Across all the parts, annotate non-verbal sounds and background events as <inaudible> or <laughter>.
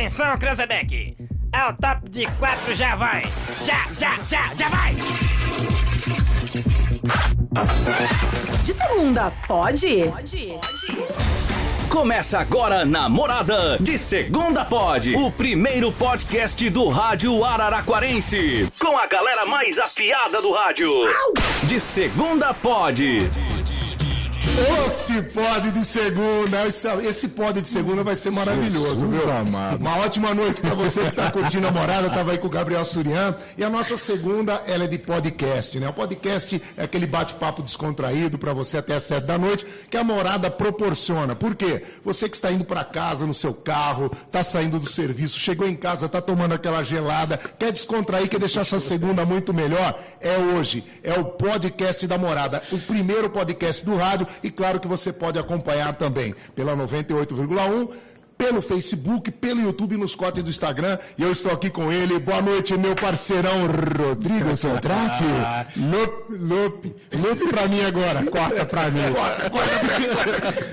Atenção, Cranzebeck! Ao top de quatro já vai! Já, já, já, já vai! De segunda, pode? Pode. Começa agora Namorada de Segunda Pod, o primeiro podcast do rádio Araraquarense, com a galera mais afiada do rádio. De Segunda Pod. Esse pod de segunda, esse, esse pod de segunda vai ser maravilhoso, Jesus viu? amado. Uma ótima noite pra você que tá curtindo a morada, tava aí com o Gabriel Surian. E a nossa segunda, ela é de podcast, né? O podcast é aquele bate-papo descontraído pra você até as sete da noite, que a morada proporciona. Por quê? Você que está indo pra casa no seu carro, tá saindo do serviço, chegou em casa, tá tomando aquela gelada, quer descontrair, quer deixar essa segunda muito melhor, é hoje. É o podcast da morada, o primeiro podcast do rádio e claro que você pode acompanhar também pela 98,1 pelo Facebook, pelo YouTube, nos cortes do Instagram. E eu estou aqui com ele. Boa noite, meu parceirão Rodrigo Santrati. Lupe, Lupe, Lupe pra mim agora. <laughs> Corta pra mim.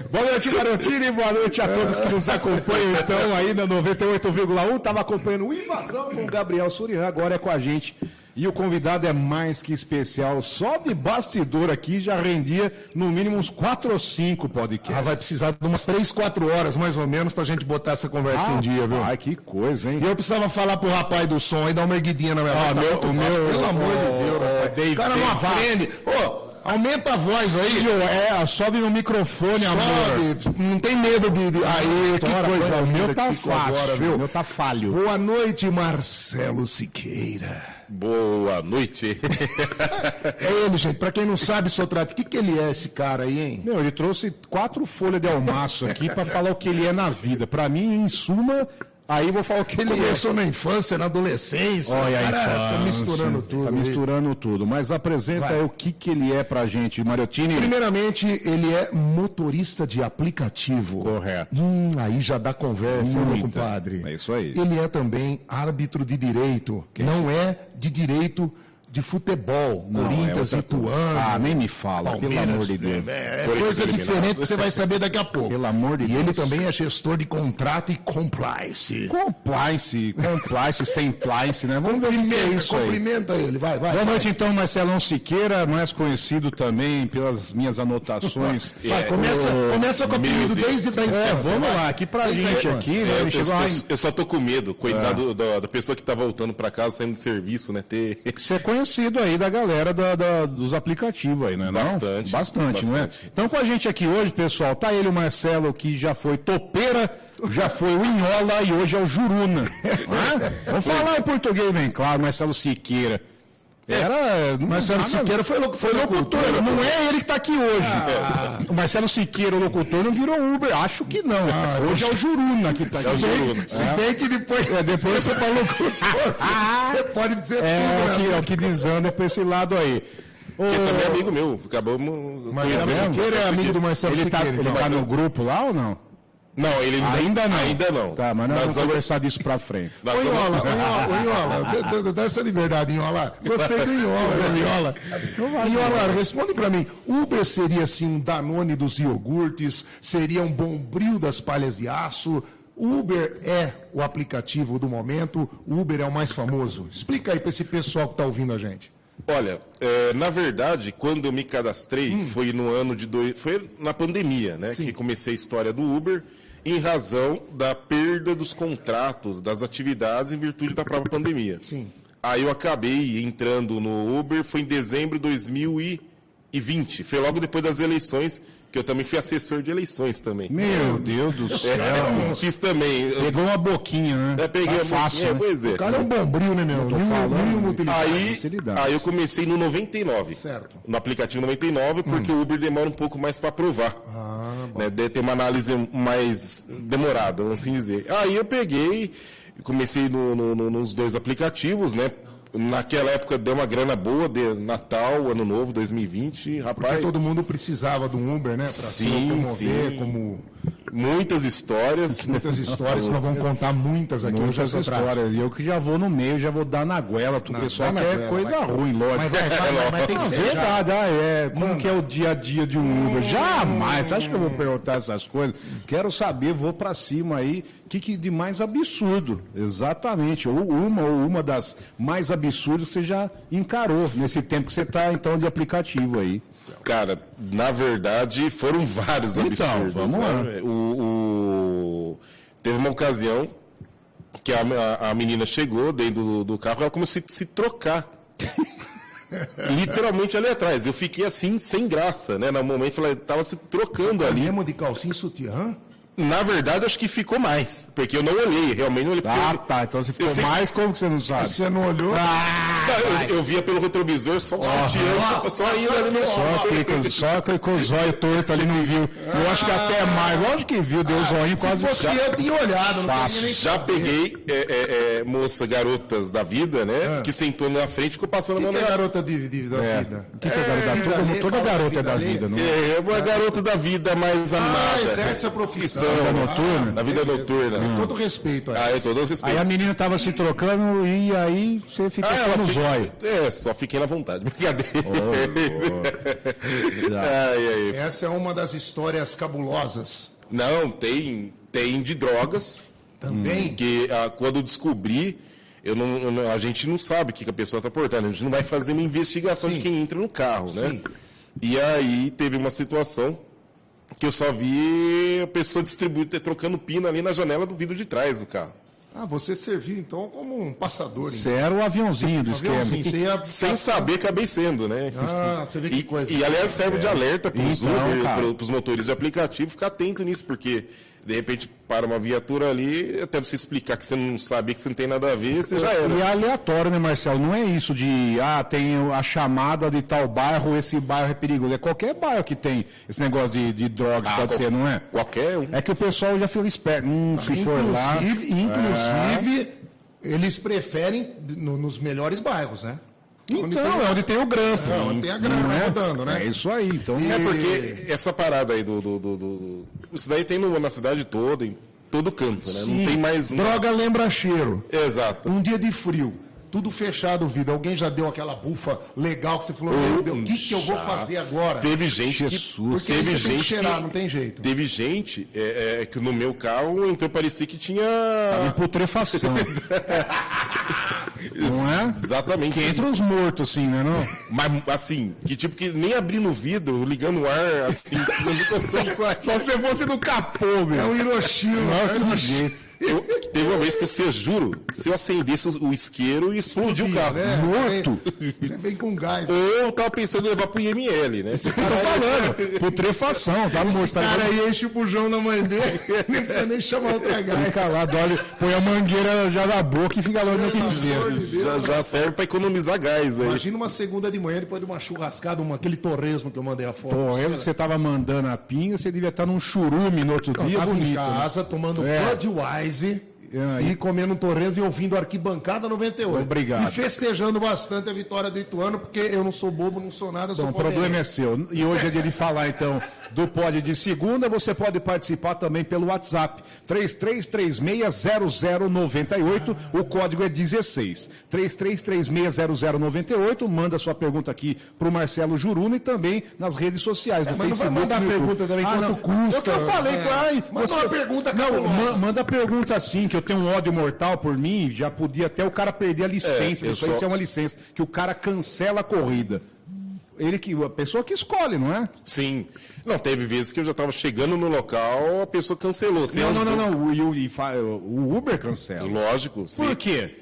Boa noite, Garotini. Boa noite a todos que nos acompanham, então, aí na 98,1. Estava acompanhando o Invasão com o Gabriel Surian, agora é com a gente. E o convidado é mais que especial. Só de bastidor aqui já rendia no mínimo uns 4 ou 5 Ah, podcasts. vai precisar de umas 3, 4 horas, mais ou menos, pra gente botar essa conversa em dia, viu? Ai, que coisa, hein? E eu precisava falar pro rapaz do som aí, dar uma erguidinha na minha Ah, voz. Tá meu- muito o baixo, meu- Pelo amor de o- Deus, o rapaz. Dave- O cara não aprende. Ô, aumenta a voz aí. Filho, é, sobe no microfone, amor. Sobe, não tem medo de. de... Aí, que coisa o meu tá fácil, agora, o viu? meu tá falho. Boa noite, Marcelo Siqueira. Boa noite. É ele, gente. Pra quem não sabe, Sotrate, o que, que ele é esse cara aí, hein? Meu, ele trouxe quatro folhas de almaço aqui para falar o que ele é na vida. Para mim, em suma, aí eu vou falar o que ele Começou na infância, na adolescência. é. Olha o aí, cara tá misturando tudo. Tá misturando tudo. Mas apresenta Vai. aí o que, que ele é pra gente, Mariottini. Primeiramente, ele é motorista de aplicativo. Correto. Hum, aí já dá conversa, hein, meu Muita. compadre. É isso aí. Ele é também árbitro de direito. Não é de direito de futebol. Não, Corinthians, é outra coisa. Ituano. Ah, nem me fala, pelo Palmeiras, amor de Deus. É, é Corinthians coisa diferente que você vai saber daqui a <laughs> pouco. Pelo amor de e Deus. ele também é gestor de contrato e compliance. Compliance, compliance, sem plice, né? Vamos ver o que é isso aí. Cumprimenta ele, vai, vai. Boa noite, então, Marcelão Siqueira, mais conhecido também pelas minhas anotações. <laughs> Vai, começa, começa com o apelido desde da infância. É, vamos lá, aqui pra Desde a gente aqui, É, né? eu, eu- em- eu só tô com medo, coitado da, da pessoa que tá voltando pra casa, saindo de serviço, né? Ter. Você é conhecido aí da galera da- da- dos aplicativos aí, né? não? Bastante, Bastante, não é? bastante. Então com a gente aqui hoje, pessoal, tá ele, o Marcelo, que já foi topeira, já foi o Inhola e hoje é o Juruna. <laughs> Vamos falar em português bem claro, Marcelo Siqueira. Era. não Marcelo dá, Siqueira foi, foi locutor. Locutor, não é ele que tá aqui hoje. O Marcelo Siqueira, o locutor, não virou Uber. Acho que não. hoje é o Juruna que tá aqui. o Juruna. Se bem que depois, É, depois você falou locutor, você pode dizer É, tudo, o né? que, é o que desanda pra esse lado aí. Que também é amigo meu. Acabamos. Marcelo Siqueira é amigo do Marcelo Ele tá, Siqueira. ele então. tá no grupo lá ou não? Não, ele Ainda não. Ainda não. Tá, mas nós Nós vamos vamos- conversar disso pra frente. Ô, Inhola, ô, dê- dá essa liberdade, Inhola. Gostei <laughs> do Inhola, Inhola. Inhola, responde pra mim. Uber seria, assim, um Danone dos iogurtes? Seria um Bombril das palhas de aço? Uber é o aplicativo do momento? O Uber é o mais famoso? Explica aí pra esse pessoal que tá ouvindo a gente. Olha, é, na verdade, quando eu me cadastrei, Hum. foi no ano de dois, foi na pandemia, né, que comecei a história do Uber, em razão da perda dos contratos, das atividades em virtude da própria pandemia. Sim. Aí eu acabei entrando no Uber, foi em dezembro de 2020, foi logo depois das eleições, que eu também fui assessor de eleições também. Meu Deus do <laughs> céu. É, fiz também. Eu, Pegou uma boquinha, né? eu peguei Tá a fácil, boquinha, né? pois é. O cara é um Bombril, né, meu? tô Nenhum- falando. Aí, aí eu comecei no 99. Certo. No aplicativo 99, porque o Uber demora um pouco mais para aprovar. né? Deve ter uma análise mais demorada, vamos assim dizer. Aí eu peguei, comecei no- no- no- nos dois aplicativos, né? Naquela época deu uma grana boa, de Natal, Ano Novo, 2020, rapaz. Porque todo mundo precisava de um Uber, né? Pra se Sim, locomover sim. como Muitas histórias. Muitas histórias, nós vamos contar muitas aqui Muitas histórias. E eu que já vou no meio, já vou dar na goela. O pessoal na quer goela, coisa ruim, lógico. Mas vai, vai, vai, mas tem que Ah, ser verdade, ah, é. Como que é o dia a dia de um Uber? Jamais. Você acha que eu vou perguntar essas coisas? Quero saber, vou pra cima aí. O que, que de mais absurdo? Exatamente. Ou uma, ou uma das mais absurdas que você já encarou nesse tempo que você tá, então, de aplicativo aí. Cara, na verdade, foram vários Então, absurdos. vamos lá. né? O, o- Teve uma ocasião que a, a- a menina chegou dentro do, do carro, ela começou a se, se trocar. <laughs> Literalmente ali atrás. Eu fiquei assim, sem graça, né? No momento ela estava se trocando ali. Mesmo de calcinha e sutiã? Na verdade, acho que ficou mais. Porque eu não olhei, realmente não olhei. Ah, eu- tá. Então você ficou sei- mais, como que você não sabe? Você não olhou? Não, eu, eu via pelo retrovisor só o sutiã, só ainda ali no Só com o zóio torto ali não viu. Eu acho que até mais. Lógico que viu, deu o zóio quase. Se fosse eu, tinha olhado. Não Fácil. nem Já peguei é, é, é, moça, garotas da vida, né? Que sentou na frente e ficou passando a mão que, que na é garota de, de- da É. vida? O que, que é garota? vida Toda- toda garota é da vida, não é? É, uma garota da vida mais Ah, amada. exerce a profissão. Vida noturna? Na vida noturna. Todo respeito. Ah, eu tô dando Aí respeito. a menina tava se trocando e aí você fica Ah, só no fica- zóio. É, só fiquei na vontade. <laughs> Brincadeira. <laughs> ai, ai. Essa é uma das histórias cabulosas. Não, tem, tem de drogas. Também. Que ah, quando descobri, eu não, eu não- a gente não sabe o que, que a pessoa está portando. A gente não vai fazer uma investigação Sim. de quem entra no carro, né? Sim. E aí teve uma situação que eu só vi a pessoa distribuindo, trocando pino ali na janela do vidro de trás do carro. Ah, você serviu então como um passador. Você Então. era o aviãozinho do esquema. Aviãozinho, ia <laughs> Sem saber, acabei sendo, né? Ah, você vê que E, coisa. e, aliás, serve de alerta para os Então, motoristas de aplicativo, ficar atento nisso, porque de repente para uma viatura ali, até você explicar que você não sabia que você não tem nada a ver, você já era. E é aleatório, né, Marcelo? Não é isso de, ah, tem a chamada de tal bairro, esse bairro é perigoso. É qualquer bairro que tem esse negócio de, de droga, pode qual- ser, não é? Qualquer um. É que o pessoal já fica esperto. Hum, se for lá. Inclusive, inclusive eles preferem no- nos melhores bairros, né? Onde Então, tem- é onde tem o grãs. É, onde tem a grana rodando, né? É isso aí. Então, É porque essa parada aí do. do, do, do- isso daí tem no- na cidade toda, em todo canto, né? Não tem mais. Droga lembra cheiro. Exato. Um dia de frio, tudo fechado o vidro. Alguém já deu aquela bufa legal que você falou, meu Deus, o que, que eu vou fazer agora? Teve gente que. Aí teve você tem que gente cheirar, que- não tem jeito. Teve gente é, é, que no meu carro entrou, parecia que tinha. em putrefação. <laughs> não é? Exatamente. Que entra os mortos, assim, né? Não? Mas assim, que tipo que nem abrindo o vidro, ligando o ar, assim, você <laughs> não consegue sair. Só se você no capô, meu. É um Hiroshima. Não, é que um jeito. Eu, teve uma vez que eu juro, se eu acendesse o isqueiro e explodir o carro. né? Morto. É bem com gás. Ou eu tava pensando em levar pro IML, né? Eu tô falando. Putrefação, tá no Esse cara aí enche o bujão na mãe dele, <laughs> não precisa nem chamar outra gás. Fica lá, dole, põe a mangueira já na boca e fica lá no de. Já, já serve pra economizar gás aí. Imagina uma segunda de manhã, depois de uma churrascada, uma, aquele torresmo que eu mandei a foto. Pô, eu você, que você tava mandando a pinga, você devia estar num churume no outro Eu dia, tava em bonito. né? tomando É. Budweiser E comendo um torresmo e ouvindo Arquibancada 98. Obrigado. E festejando bastante a vitória do Ituano, porque eu não sou bobo, não sou nada, sou Bom, o problema é seu. E hoje é dia de falar, então, do Pod de segunda. Você pode participar também pelo WhatsApp. 33360098. O código é 16. 33360098. Manda sua pergunta aqui pro Marcelo Juruna e também nas redes sociais. É, mas não vai Facebook, mandar pergunta também, quanto não. custa? Eu que eu falei, É. ai, Manda uma pergunta Não, ma- manda pergunta assim, que eu tenho um ódio mortal por mim, já podia até o cara perder a licença. eu Isso aí só- é uma licença, que o cara cancela a corrida. Ele que, a pessoa que escolhe, não é? Sim. Não, teve vezes que eu já tava chegando no local, a pessoa cancelou. Você Não, não, não, não. O, e o- Uber cancela. Lógico, sim. Por quê?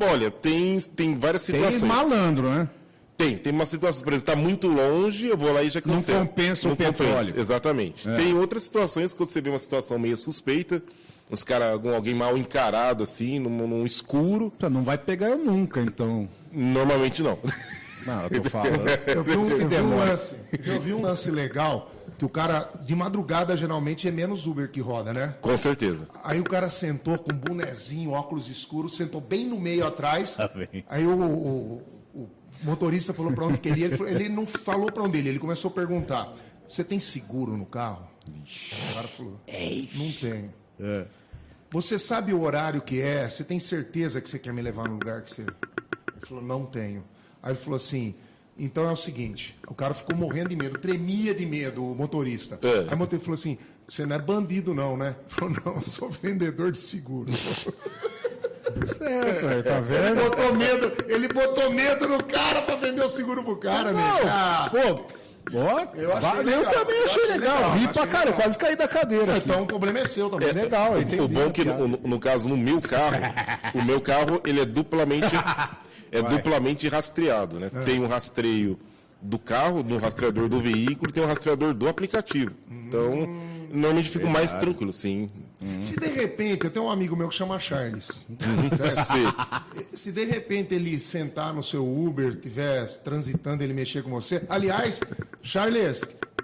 Olha, tem, tem várias Tem situações. malandro, né? Tem, tem uma situação, por exemplo, tá muito longe, eu vou lá e já Não cancelo. compensa o petróleo. Exatamente. É. Tem outras situações quando você vê uma situação meio suspeita, os cara, algum, alguém mal encarado, assim, num, num escuro, Não vai pegar eu nunca, então. normalmente não. <laughs> Não, eu tô falando. Eu vi, um, eu, vi um lance, eu vi um lance legal, que o cara, de madrugada, geralmente é menos Uber que roda, né? Com certeza. Aí o cara sentou com um bonezinho, óculos escuros, sentou bem no meio atrás. Bem. Aí o, o- o motorista falou para onde queria. Ele, falou- ele não falou para onde ele, ele começou a perguntar. você tem seguro no carro? O cara falou, não tenho. É. Você sabe o horário que é? Você tem certeza que você quer me levar no lugar que você. Ele falou, não tenho. Aí ele falou assim. Então é o seguinte, o cara ficou morrendo de medo, tremia de medo, o motorista. É. Aí o motorista falou assim: você não é bandido, não, né? Ele falou, não, eu sou vendedor de seguro. <laughs> Certo, aí, tá Ele vendo? botou medo, ele botou medo no cara pra vender o seguro pro cara, né? Ah, Pô, ó, Eu achei valeu legal, também, achei achei legal. legal, achei pra cara, eu quase caí da cadeira. aqui. então o problema é seu também. É legal, entendi. O bom é que, no, no caso, no meu carro, o meu carro, ele é duplamente, <laughs> é duplamente rastreado, né? Tem um rastreio do carro, no rastreador do veículo, tem um rastreador do aplicativo. Então, normalmente fico mais tranquilo, sim. Se de repente, eu tenho um amigo meu que chama Charles. <laughs> Sei. Se de repente ele sentar no seu Uber, estiver transitando, ele mexer com você. Aliás, Charles,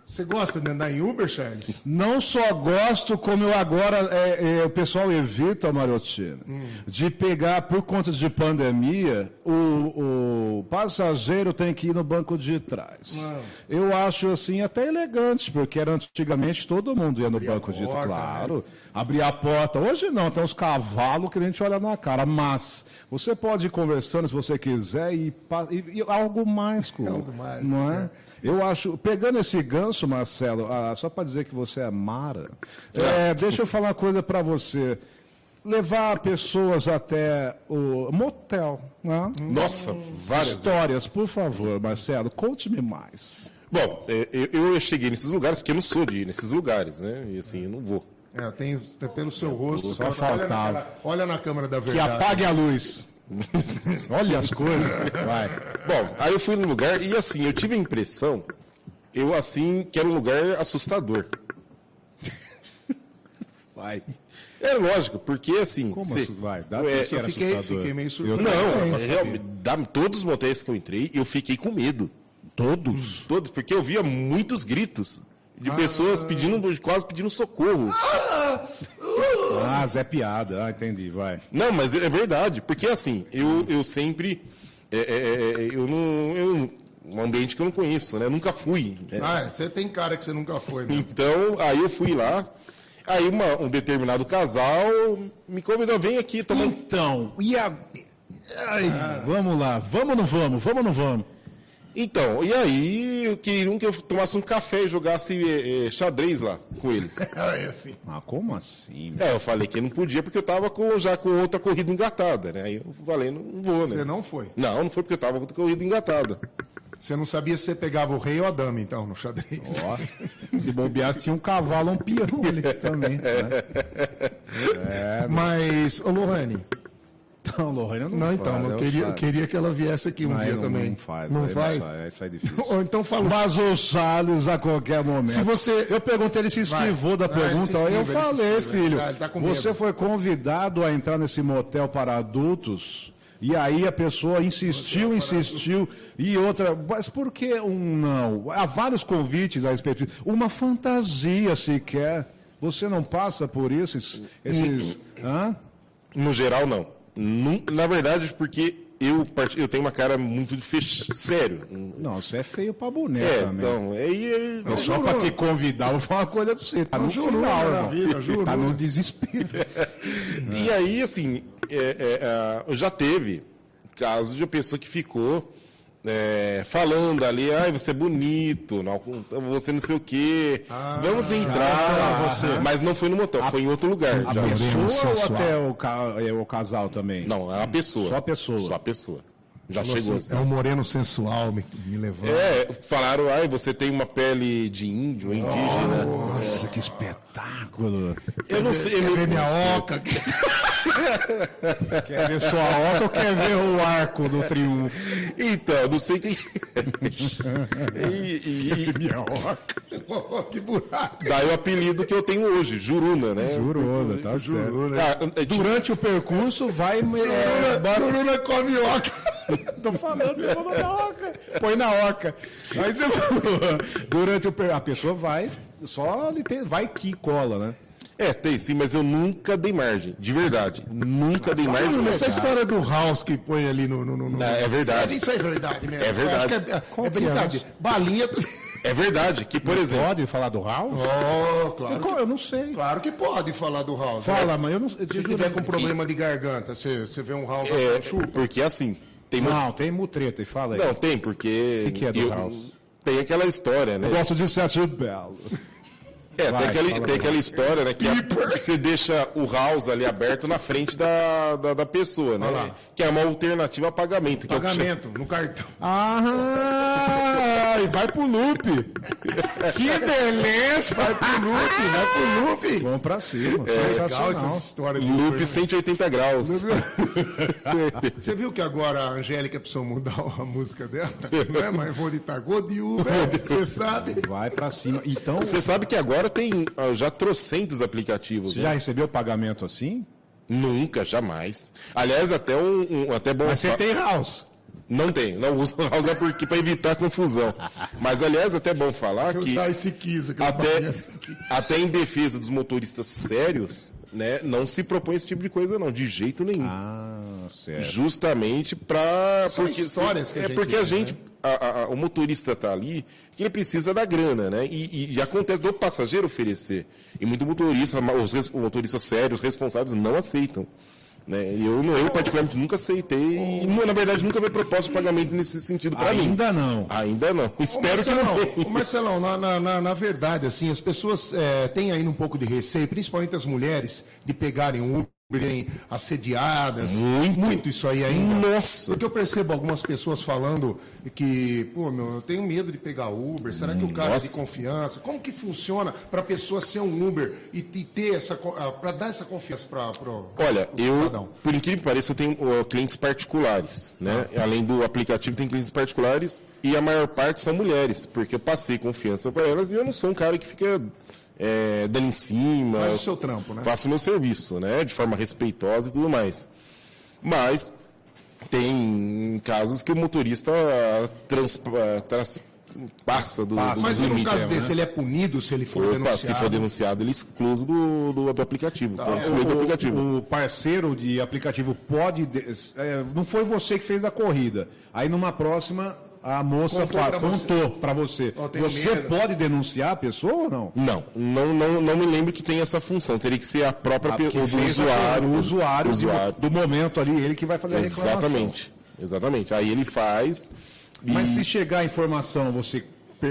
você gosta de andar em Uber, Charles? Não só gosto, como eu agora, é, é, o pessoal evita, Marotina, de pegar, por conta de pandemia, o, o passageiro tem que ir no banco de trás. Eu acho, assim, até elegante, porque era antigamente todo mundo ia no banco de trás. porta, Claro, abrir a porta. Hoje não, tem uns cavalos que a gente olha na cara, mas você pode ir conversando se você quiser e, e- e algo mais, com, Algo mais, não é? né? Eu acho, pegando esse gancho, Marcelo, ah, só para dizer que você é Mara, é, deixa eu falar uma coisa para você. Levar pessoas até o motel, né? Nossa, várias vezes. Histórias, por favor, Marcelo, conte-me mais. Bom, é, eu, eu cheguei nesses lugares porque eu não sou de ir nesses lugares, né? E assim, eu não vou. É, eu tenho pelo seu rosto. Só olha faltava. naquela- Olha na câmera da Que verdade. apague a luz. <laughs> Olha as coisas. Vai. Bom, aí eu fui no lugar e assim, eu tive a impressão, eu assim, que era um lugar assustador. <laughs> Vai. É lógico, porque assim. Como cê-? Vai, dá é, eu fiquei- fiquei meio surpreso. Não, da, todos os motéis que eu entrei, eu fiquei com medo. Todos? Todos, porque eu via muitos gritos de pessoas pedindo, quase pedindo socorro. Ah, Zé Piada. Ah, entendi, vai. Não, mas é verdade, porque assim, eu, eu sempre. é, é, é, eu não. Eu, um ambiente que eu não conheço, né? Eu nunca fui. né? Ah, é, você tem cara que você nunca foi, né? Então, aí eu fui lá. Aí uma- um determinado casal me convidou, vem aqui tomar Então, e a. Ai, vamos lá, vamos ou não vamos? Vamos ou não vamos? Então, e aí queriam que eu tomasse um café e jogasse eh, xadrez lá com eles. <laughs> É assim. Ah, como assim? É, eu falei que não podia porque eu tava com, já com outra corrida engatada, né? Aí eu falei, não, vou, né? Você não foi. Não, não foi porque eu tava com outra corrida engatada. Você não sabia se você pegava o rei ou a dama, então, no xadrez. Ó, se bobear, tinha um cavalo, um peão ali também. <laughs> Né? Mas, ô Lohane, Então, Lorena não não, faz, então, eu queria, eu queria que ela viesse aqui um Aí dia não, também. Não faz. Não aí faz? sai, Isso é difícil. Ou então fala. Mas o Charles, a qualquer momento. Se você- Eu perguntei, ele se esquivou da Vai. Ah, ele se pergunta. eu esquiva, se falei, esquiva. filho. Ah, ele tá você foi convidado a entrar nesse motel para adultos. E aí a pessoa insistiu, insistiu, e outra, mas por que um não? Há vários convites a respeito disso. Uma fantasia sequer. Você não passa por isso, esses. esses hã? No geral, não. Na verdade, porque eu, part- eu tenho uma cara muito fech... sério. Não, você é feio pra boneca É, mesmo. então, aí... É só pra te convidar, eu vou falar uma coisa pra você. Tá no Jurou final, na irmão. vida, jurou. Tá no desespero. <laughs> E aí, assim, é, é, é, já teve casos de uma pessoa que ficou é, falando ali, ai, você é bonito, não, você não sei o quê, vamos entrar, mas não foi no motel, foi em outro lugar. A já. pessoa ou até o, ca- é, o casal também? Não, é a pessoa. Só a pessoa. Só a pessoa. Já Falou chegou assim, assim. É um moreno sensual me, me levando. É, falaram, ai, você tem uma pele de índio, indígena. Nossa, que espetáculo. Eu não sei, Quer ver minha oca? <laughs> Quer ver sua oca ou quer ver o arco do triunfo? Então, eu não sei quem. <laughs> e, e- e Minha oca. <laughs> Que buraco. daí o apelido que eu tenho hoje, Juruna, né? Jurou, tá certo. Ah, é, Durante o percurso, vai... É, bora- Bruna come oca. Tô falando, você falou na oca. Põe na oca. Aí você falou. Durante o per... A pessoa vai, só ele tem, vai que cola, né? É, tem sim, mas eu nunca dei margem, de verdade. Nunca dei margem. Bruna, essa história do house que põe ali no. no, no- no- Não, é verdade. Isso é verdade mesmo. É verdade. Eu acho que é, é que é? Balinha. É verdade, que, por exemplo, Pode falar do House? Oh, claro. Eu não sei. Claro que pode falar do House. Fala, né? mas eu não sei. Se tiver com problema de garganta, você, você vê um House é, chupa. porque assim, tem mu- Não, tem mutreta, e fala aí. Não, tem, porque. O que que é do eu- House? Tem aquela história, né? Eu gosto de Sérgio Belo. É, Vai, tem, aquele- tem aquela história, né? Que, a- que você deixa o house ali aberto na frente da, da, da pessoa, né? Olha lá. Que é uma alternativa a pagamento. Que é Pagamento no cartão. Ah, e vai pro loop. Que beleza! Vai pro loop, vai pro loop. Vamos pra cima. Legal Sensacional. essas histórias de Loop Uber, né? 180 graus. <laughs> Você viu que agora a Angélica precisou mudar a música dela? Não é mais vou de Tagô de Uber, você sabe? Vai pra cima. Então, Você sabe que agora tem ah, já trocentos aplicativos. você né? já recebeu pagamento assim? Nunca, jamais. Aliás, até um, um- até bom. Mas você tem house. Não tem, não uso <laughs> house é porque para evitar confusão. Mas aliás, até bom falar Eu que usar esse quis aqui. até, até em defesa dos motoristas sérios, né, não se propõe esse tipo de coisa não, de jeito nenhum. Ah, certo. Justamente para São histórias que a é gente porque a gente né? A- a- o motorista tá ali que ele precisa da grana, né? E, e- e acontece do passageiro oferecer. E muito motorista, os res- motoristas sérios, responsáveis, não aceitam. Né? E eu, eu, particularmente, nunca aceitei. E, na verdade, nunca vi proposta de pagamento nesse sentido para mim. Ainda não. Ainda não. Espero que não Marcelão, venha. ô, Marcelão, na, na- na- na verdade, assim, as pessoas é, têm ainda um pouco de receio, principalmente as mulheres, de pegarem um Serem assediadas. Muito. isso aí ainda. Nossa. Porque eu percebo algumas pessoas falando que, pô, meu, eu tenho medo de pegar Uber. Será que o cara é de Nossa. confiança? Como que funciona para a pessoa ser um Uber e, ter essa, para dar essa confiança para Olha, eu, cidadão? por incrível que pareça, eu tenho ó, clientes particulares, né? Ah. Além do aplicativo, tem clientes particulares e a maior parte são mulheres, porque eu passei confiança para elas e eu não sou um cara que fica é, dando em cima. Faz o seu trampo, né? Faço o meu serviço, né? De forma respeitosa e tudo mais. Mas tem casos que o motorista trans, trans- passa do, Passa. do Mas e no limite, caso né? desse, ele é punido se ele for Opa, denunciado? se for denunciado, ele é excluso do, do, do aplicativo. Tá. excluir do aplicativo. O, o parceiro de aplicativo pode. de- é, não foi você que fez a corrida. Aí numa próxima, a moça Contou pra você. contou para você. Ó, tenho Você pode denunciar a pessoa ou não? Não, não, não, não me lembro que tem essa função. Teria que ser a própria pe- porque o do usuário. o usuário, usuário. do momento ali, ele que vai fazer a reclamação. Exatamente. Exatamente. Aí ele faz. e- Mas se chegar a informação, você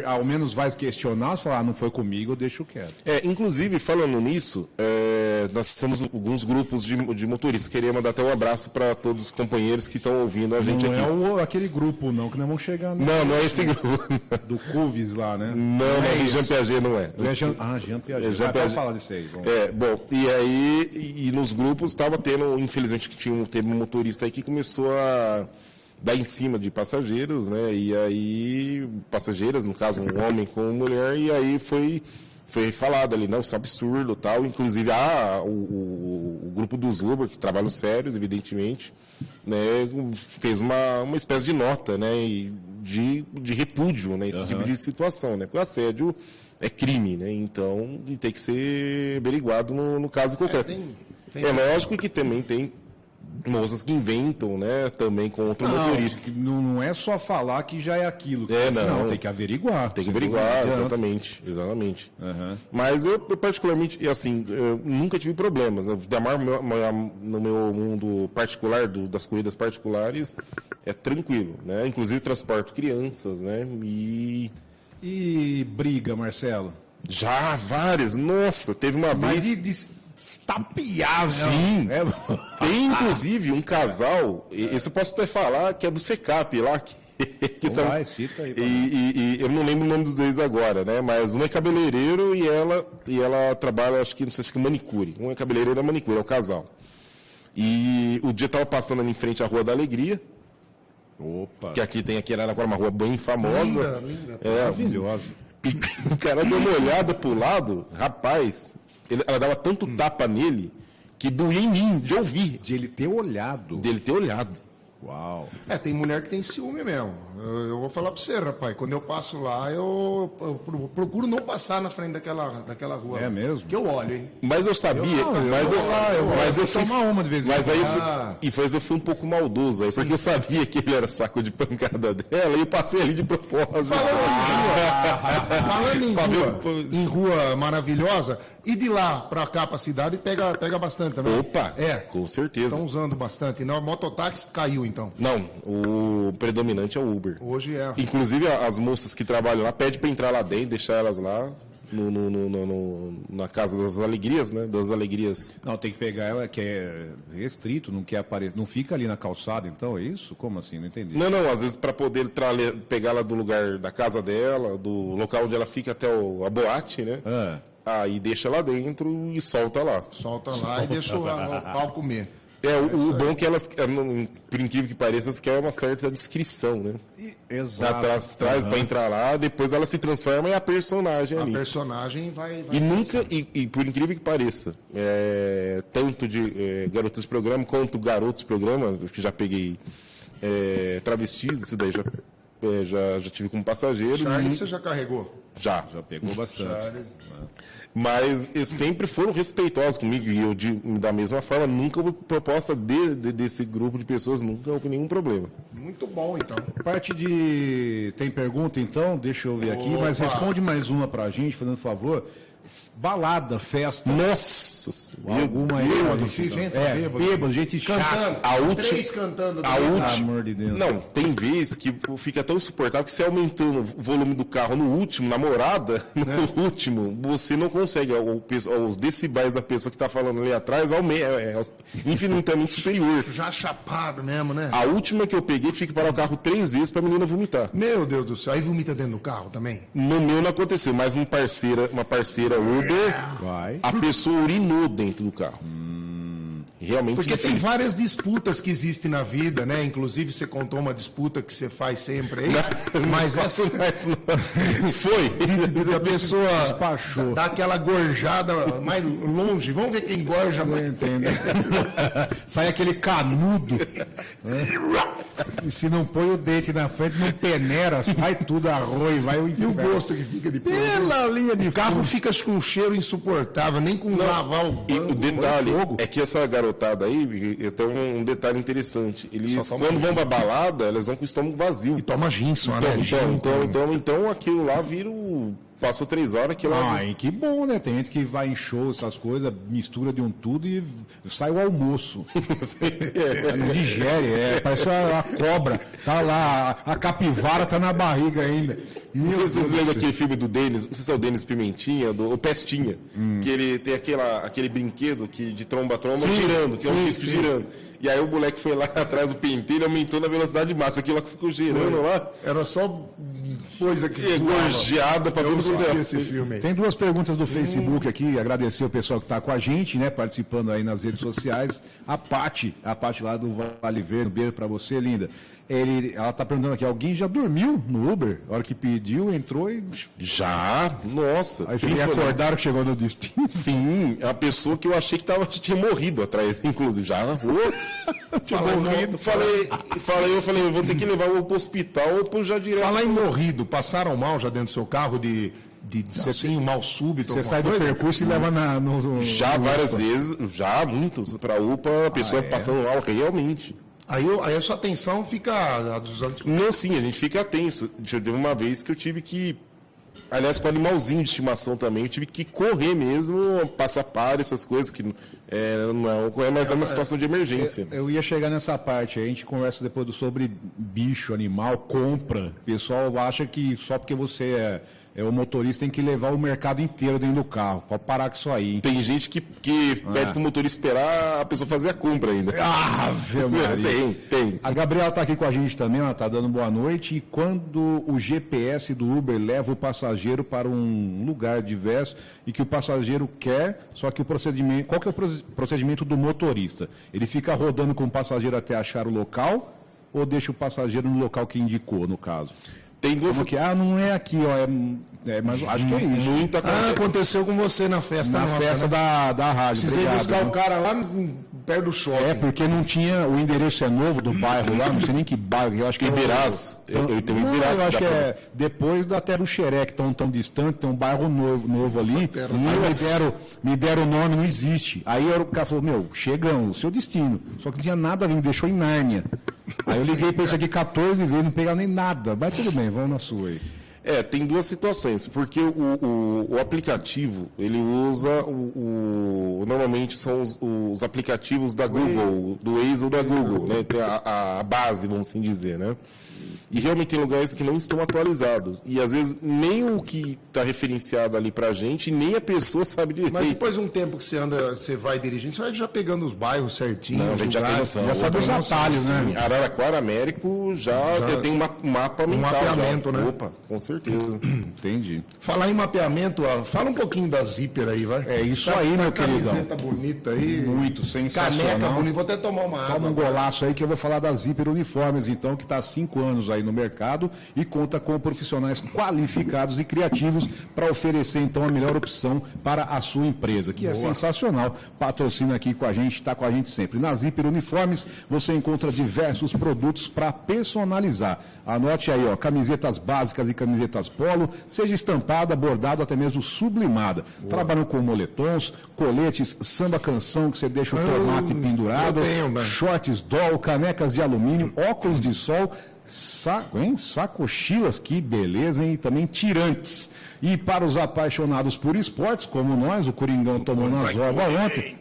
ao menos vai questionar, falar, ah, não foi comigo, eu deixo quieto. É, inclusive, falando nisso, é, nós temos alguns grupos de, de motoristas. Queria mandar até um abraço para todos os companheiros que estão ouvindo a gente não aqui. é o- aquele grupo, não, que nós vamos chegar no, Não, não é esse grupo. do Cuvis lá, né? Não, não, é do. Jean Piaget não é. É Jean, ah, Jean Piaget. É, Jean Piaget. falar disso aí. vamos. É, bom, e aí, e, e nos grupos estava tendo, infelizmente, que tinha um, teve um motorista aí que começou a dar em cima de passageiros, né? E aí, passageiras, no caso, um homem com uma mulher, e aí foi, foi falado ali, não, isso é um absurdo tal. Inclusive, ah, o, o, o grupo dos Uber, que trabalham sérios, evidentemente, né, fez uma, uma espécie de nota, né? De, de repúdio, né? Esse tipo de situação, né? Porque o assédio é crime, né? Então, tem que ser averiguado no, no caso concreto. tem- tem- É lógico que também tem moças que inventam, né? Também contra o Não, motorista. não, não é só falar que já é aquilo. É, faz, não. tem que averiguar. Tem que não averiguar, exatamente, exatamente. Aham. Mas eu, eu particularmente, assim, eu nunca tive problemas. Né? Damar, no meu mundo particular, do- das corridas particulares, é tranquilo, né? Inclusive transporto crianças, né? E E briga, Marcelo? já vários, nossa, teve uma Mas vez... de estapear, Sim. É, Tem inclusive um casal, esse eu posso até falar, que é do Secap lá, que, <laughs> que Então tam- vai, cita aí e, e- e eu não lembro o nome dos dois agora, né? Mas um é cabeleireiro e ela, e ela trabalha, acho que não sei se é manicure. Um é cabeleireiro e é manicure, é o casal. E o dia tava passando ali em frente à Rua da Alegria, Opa, que aqui tem aqui em Araraquara uma rua bem famosa. Linda, linda. É, maravilhoso. <laughs> e o cara deu uma olhada pro lado, rapaz, ele- ela dava tanto tapa nele que doía em mim de ouvir, De ele ter olhado. dele ter olhado. Uau. É, tem mulher que tem ciúme mesmo. Eu, eu vou falar pra você, rapaz. Quando eu passo lá, eu, eu pro- procuro não passar na frente daquela, daquela rua. É mesmo? Que eu olho, hein? Mas eu sabia, Eu não, eu mas eu, lá, eu vou- mas eu eu fiz, tomar uma de vez em mas aí fui, Ah. e fez eu fui um pouco maldoso aí, porque eu sabia que ele era saco de pancada dela e eu passei ali de propósito. Falando em rua, <laughs> pô. em rua maravilhosa, e de lá pra cá, pra cidade, pega, pega bastante também. Opa, É. com certeza. Estão usando bastante. Não, mototáxi caiu, então. Não, o predominante é o Uber. Hoje é. Inclusive as moças que trabalham lá pedem pra entrar lá dentro, deixar elas lá no, no- no- no- no- na casa das alegrias, né? Das alegrias. Não, tem que pegar ela que é restrito, não quer aparecer. Não fica ali na calçada, então é isso? Como assim? Não entendi. Não, não, às vezes para poder ela do lugar da casa dela, do local onde ela fica até o- a boate, né? Ah. Aí deixa lá dentro e solta lá. Solta lá e deixa o, o pau comer. É, o, o bom é que elas, é, por incrível que pareça, elas querem uma certa descrição, né? Exato. Atrás, traz Aham. pra entrar lá, depois ela se transforma em a personagem A ali. personagem vai. vai E nunca, e, e por incrível que pareça, é, tanto de é, garotas de programa quanto garotos de programa, que já peguei é, travestis, isso daí já, é, já, já tive como passageiro. Charlie, nu- você já carregou? já. Já pegou <laughs> bastante. Mas eles sempre foram respeitosos comigo e eu, de- da mesma forma, nunca houve proposta de, de- desse grupo de pessoas, nunca houve nenhum problema. Muito bom, então. Parte de. Tem pergunta então? Deixa eu ver aqui, mas responde mais uma pra gente, fazendo favor. Balada, festa. Nossa Senhora. Alguma aí? bêbado, Maurício? sim, gente, é, bêbado. bêbado, gente chata. Cantando. A última- Três cantando. A última. amor de Deus. Não, tem vezes que fica tão insuportável que você aumentando o volume do carro no último, na morada, <laughs> no último, você não consegue. Os decibéis da pessoa que está falando ali atrás aume- é, é infinitamente superior. Já chapado mesmo, né? A última que eu peguei, tive que parar o carro três vezes para a menina vomitar. Meu Deus do céu. Aí vomita dentro do carro também? No meu não aconteceu, mas uma parceira, uma parceira Uber, Vai. a pessoa urinou dentro do carro. Realmente Porque tem várias disputas que existem na vida, né? Inclusive, você contou uma disputa que você faz sempre aí. Mas essa Mas não- Foi. <laughs> da pessoa Despachou. dá aquela gorjada mais longe. Vamos ver quem gorja mais. Entendo. <laughs> Sai aquele canudo. né? <laughs> E se não põe o dente na frente, não peneira, vai tudo arroz, vai o E o inferno. gosto que fica depois. Pela linha de O carro fica com um cheiro insuportável, nem com lavar o E banco. o detalhe fogo. é que essa garotada aí, tem um detalhe interessante. Eles, quando vão pra balada, elas vão com o estômago vazio. E toma gin só, Então, né? então, Gin então, então, então aquilo lá vira o. Passou três horas, aquilo lá. Ai, que bom, né? Tem gente que vai em show, essas coisas, mistura de um tudo e sai o almoço. <laughs> Não digere, é, parece a, a cobra. Tá lá, a, capivara tá na barriga ainda. Meu se vocês lembram aquele filme do Denis, não sei se é o Denis Pimentinha, do, o Pestinha, que ele tem aquela, aquele brinquedo que, de tromba-tromba Sim, girando, que é um sim, disco sim. girando. E aí o moleque foi lá <laughs> atrás do pentelho e aumentou na velocidade máxima. Aquilo lá que ficou girando lá, Era só coisa que gorjeada pra Eu todo mundo. esse filme aí. Tem duas perguntas do Facebook aqui, agradecer o pessoal que está com a gente, né, participando aí nas redes sociais. A Pati, a Pati lá do Vale Verde, um beijo para você, linda. Ele, ela tá perguntando aqui, alguém já dormiu no Uber? A hora que pediu, entrou e... Já? Nossa. Aí vocês Principalmente- acordaram que chegou no destino. Sim, é uma pessoa que eu achei que tava, tinha morrido atrás, inclusive, já na rua. <laughs> tinha Fala, morrido. Falei, falei, eu falei, eu vou ter que levar o pro hospital ou pro já direto. Falar em morrido, passaram mal já dentro do seu carro de, de assim, um mal súbito? Você sai do coisa? percurso e leva na, no, no- Já no- várias vezes, já muitos, pra UPA, a pessoa passando mal realmente. Aí, eu- aí a sua atenção fica a dos outros. Não, sim, a gente fica tenso. Já teve uma vez que eu tive que. Aliás, com animalzinho de estimação também, eu tive que correr mesmo, passar par, essas coisas que é, não é correr, mas é uma situação de emergência. Eu ia chegar nessa parte, a gente conversa depois do sobre bicho, animal, compra. O pessoal acha que só porque você é, é o motorista tem que levar o mercado inteiro dentro do carro. Pode parar com isso aí, hein? Tem gente que, que pede pro motorista esperar a pessoa fazer a compra ainda. Ave <laughs> Maria. tem, tem. A Gabriela está aqui com a gente também, ela está dando boa noite. E quando o GPS do Uber leva o passageiro para um lugar diverso e que o passageiro quer, só que o procedimento. Qual que é o proce- procedimento do motorista? Ele fica rodando com o passageiro até achar o local ou deixa o passageiro no local que indicou, no caso? Tem duas. Como que, ah, não é aqui, ó. É, é, mas acho que é isso. Muita Ah, aconteceu com você na festa Na nossa, festa né? da, da rádio. Precisei Obrigado, buscar viu? o cara lá, perto do shopping. É, porque não tinha, o endereço é novo do bairro lá, não sei nem que bairro, eu acho que é Ibiraz. Eu, eu tenho Não, Ibiraz. eu acho que é depois da Terra do Xeré, que tão tão distante, tem um bairro novo, novo ali. Me deram, me deram o nome, não existe. Aí o cara falou, meu, chegam, o seu destino. Só que não tinha nada a ver, me deixou em Nárnia. Aí eu liguei pra isso aqui 14 vezes, não pegaram nem nada. Mas tudo bem, vamos na sua aí. É, tem duas situações, porque o, o, o aplicativo, ele usa o, o- normalmente são os, os aplicativos da Google, do Waze ou da Google, né? Tem a, a base, vamos assim dizer, né? E realmente tem lugares que não estão atualizados. E às vezes nem o que está referenciado ali pra gente, nem a pessoa <laughs> sabe direito. Mas depois de um tempo que você anda, você vai dirigindo, você vai já pegando os bairros certinho. Não, a gente já tem noção. Já sabe os Tem atalhos, sim. né? Araraquara, Américo, já, eu tenho um ma- mapa mental. mapeamento, já. né? Opa, com certeza. <clears throat> Entendi. Falar em mapeamento, ó, fala um pouquinho da Zíper aí, vai. É isso Tá- aí, tá meu queridão. Camiseta bonita aí. Muito sensacional. Caneca bonita. Vou até tomar uma água. Toma um golaço aí que eu vou falar da Zíper Uniformes, então, que está há cinco anos aí no mercado e conta com profissionais qualificados e criativos para oferecer, então, a melhor opção para a sua empresa, que é sensacional. Patrocina aqui com a gente, está com a gente sempre. Na Zíper Uniformes, você encontra diversos produtos para personalizar. Anote aí, ó, camisetas básicas e camisetas polo, seja estampada, bordado, até mesmo sublimada. Trabalham com moletons, coletes, samba canção, que você deixa o tomate pendurado, eu tenho, né? shorts doll, canecas de alumínio, óculos de sol, saco, hein? Sacochilas, que beleza, hein? E também tirantes. E para os apaixonados por esportes, como nós, o Coringão tomou na zoba ontem.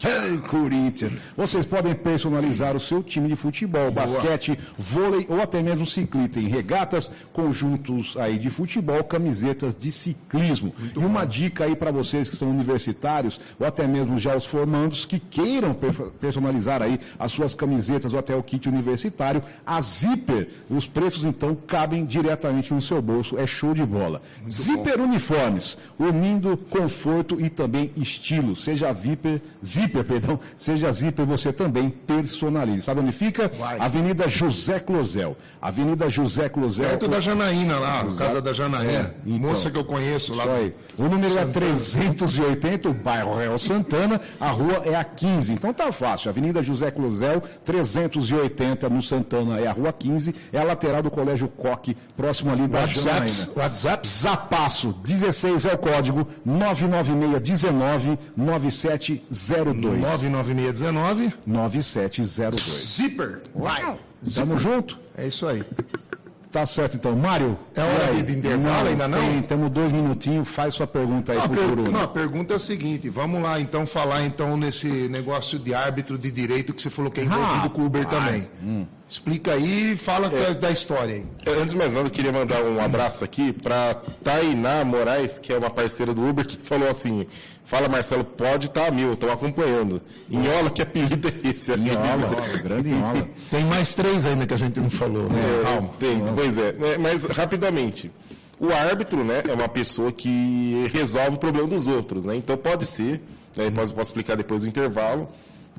Corinthians! Vocês podem personalizar o seu time de futebol, basquete, vôlei ou até mesmo ciclista em regatas, conjuntos aí de futebol, camisetas de ciclismo. e uma dica aí para vocês que são universitários ou até mesmo já os formandos que queiram per- personalizar aí as suas camisetas ou até o kit universitário, a Zipper, os preços então cabem diretamente no seu bolso, é show de bola. Zipper Uniformes, unindo conforto e também estilo. Seja Zipper, Zipper, perdão, seja Zipper, você também personalize. Sabe onde fica? Vai. Avenida José Closel. Avenida José Closel. Perto da Janaína lá, casa da Janaína. então. Moça que eu conheço lá. Isso aí. O número é 380, o bairro Real Santana, a rua é a 15. Então tá fácil. Avenida José Clozel, 380 no Santana é a rua 15, é a lateral do Colégio Coque, próximo ali da WhatsApp, Janaína. WhatsApp. Zapaço, 16 é o código, 99619 9702. 99619 9702. Zipper. Vai. Tamo junto? É isso aí. Tá certo então. Mário. É hora aí? de- intervalo ainda não? Tem, temos dois minutinhos, faz sua pergunta aí Não, a, pro per- não, a pergunta é o seguinte, vamos lá então falar então nesse negócio de árbitro de direito que você falou que é envolvido com o Uber também. Explica aí e fala É. da história aí. É, Antes de mais nada, eu queria mandar um abraço aqui para Tainá Moraes, que é uma parceira do Uber, que falou assim: Fala Marcelo, pode estar tá mil, estou acompanhando. Inhola, que apelido é esse? Enhola, grande <laughs> enhola. Tem mais três ainda que a gente não falou. É, Calma. tem, pois é. É, Mas rapidamente. O árbitro, né, é uma pessoa que resolve o problema dos outros, né? Então pode ser, né, posso, posso explicar depois do intervalo,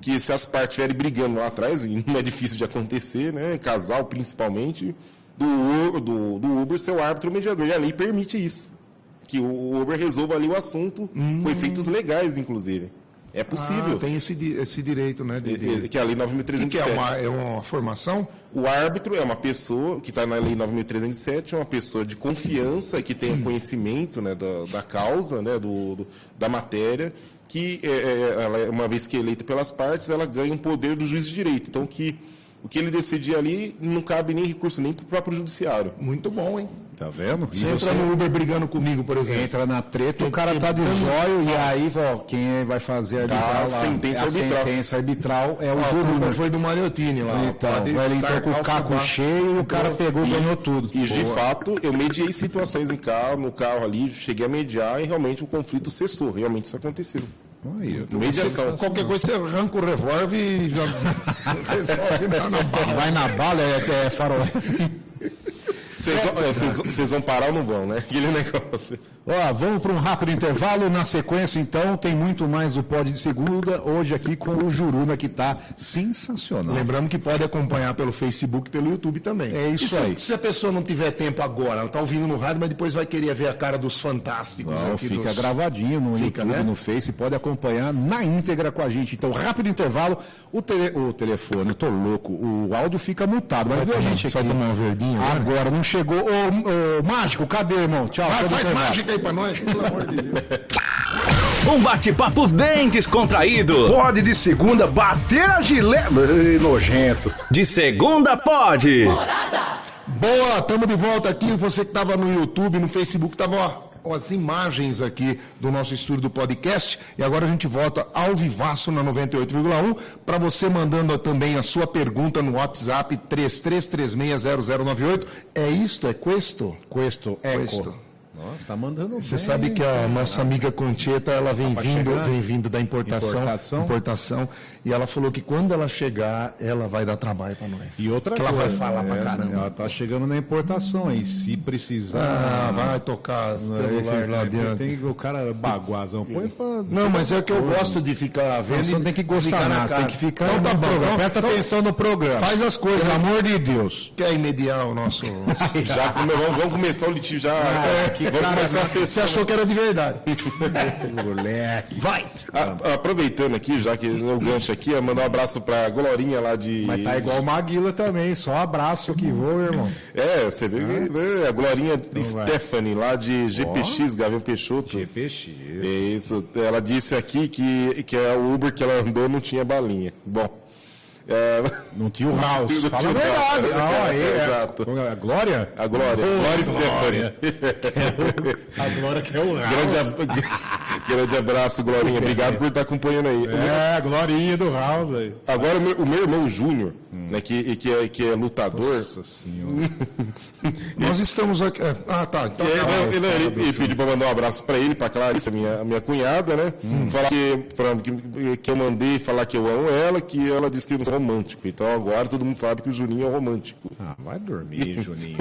que se as partes estiverem brigando lá atrás, e não é difícil de acontecer, né? Casal principalmente, do, do, do Uber ser o árbitro mediador. E a lei permite isso. Que o Uber resolva ali o assunto com efeitos legais, inclusive. É possível. Ah, tem esse, esse direito, né? De, de- Que é a lei que, que é 9.307. uma, é uma formação? O árbitro é uma pessoa que está na Lei 9.307, é uma pessoa de confiança, que tem conhecimento né, da, da causa, né, do, do- da matéria, que, é, é, ela, é- uma vez que é eleita pelas partes, ela ganha um poder do juiz de direito. Então, que o que ele decidir ali não cabe nem recurso nem para o próprio judiciário. Muito bom, hein? Tá vendo? Você entra no Uber brigando comigo, por exemplo. Entra na treta, o cara tá de zóio e aí, ó, quem vai fazer arbitral Tá, a sentença a arbitral. sentença arbitral é o A júri. culpa né? foi do Mariottini lá. Então, ele entrou com o caco cheio e o cara pegou e ganhou tudo. E, de fato, eu mediei situações em carro, no carro ali, cheguei a mediar e realmente o conflito cessou. Realmente isso aconteceu. Aí. Mediação. Qualquer coisa você arranca o revólver e já <laughs> resolve na bala. Vai na bala, é, é faroeste. Vocês vão- é, vocês- vão parar ou não vão, né? <laughs> Aquele negócio. Ó, vamos para um rápido intervalo. Na sequência, então, tem muito mais do Pod de Segunda. Hoje aqui com o Juruna, que tá sensacional. Lembrando que pode acompanhar pelo Facebook e pelo YouTube também. É isso se, aí. Se a pessoa não tiver tempo agora, ela tá ouvindo no rádio, mas depois vai querer ver a cara dos fantásticos. Não, aqui fica dos- gravadinho no Fica, YouTube, né? no Face, pode acompanhar na íntegra com a gente. Então, rápido intervalo, o, tele- o telefone, eu tô louco, o áudio fica mutado, mas Vai viu a gente aqui. vai tomar uma verdinha agora? Agora, não chegou. Ô, ô, Mágico, cadê, irmão? Tchau. Vai, faz mágica aí pra nós, pelo amor de Deus. <laughs> Um bate-papo bem descontraído. Pode de segunda bater a gilete. Ei, Nojento. De segunda pode. Boa, estamos de volta aqui. Você que estava no YouTube, no Facebook, tava ó, as imagens aqui do nosso estúdio do podcast. E agora a gente volta ao vivaço na 98,1 para você mandando também a sua pergunta no WhatsApp 33360098. É isto? É questo? Questo, Eco. Questo. Nossa, tá mandando Você bem. sabe que a nossa amiga Concheta, ela vem pra vindo, chegar? vem vindo da importação, Importação? importação, e ela falou que quando ela chegar, ela vai dar trabalho para nós. E outra que coisa, ela vai falar pra é, caramba. Ela tá chegando na importação aí. Se precisar. Ah, vai tocar Esse- celular lá dentro. tem o cara baguazão. Põe pra. Não, mas é que eu gosto de ficar vendo. Você não tem que gostar nada, você tem que ficar Então tá bom, então- Presta então atenção no programa. Faz as coisas. Pelo amor de Deus. Quer imediar o nosso. <laughs> Já come- vamos, vamos começar o litígio já. Ah, que vamos cara, Você achou que era de verdade. <laughs> Moleque. Vai! A- aproveitando aqui, já que o gancho aqui, mandar um abraço pra Glorinha lá de. Mas tá igual o Maguila também. Só abraço que vou, irmão. É, você vê que, né, a Glorinha vai. Stephanie, lá de GPX, Gavião Peixoto. GPX. É isso. Ela disse aqui que, que é o Uber que ela andou não tinha balinha. Bom. É, Não tinha o House. Não Fala a o verdade. House. Ah, É, é. exato. A Glória? a Glória. Glória Stephanie. <laughs> A Glória que é o Grande, ab- <laughs> grande abraço, Glorinha. Obrigado por estar acompanhando aí. É, a Glorinha do House aí. Agora, o meu, o meu irmão Júnior, né, que, que, é, que é lutador. Nossa senhora. <laughs> Nós estamos aqui. é, Ah, tá. Então, É, tá. ele, ele- ele pediu pra mandar um abraço pra ele, pra Clarice, a minha, minha cunhada, né? Falar que, pra- que, que eu mandei falar que eu amo ela, que ela disse que não romântico. Então agora todo mundo sabe que o Juninho é romântico. Ah, vai dormir, <laughs> Juninho.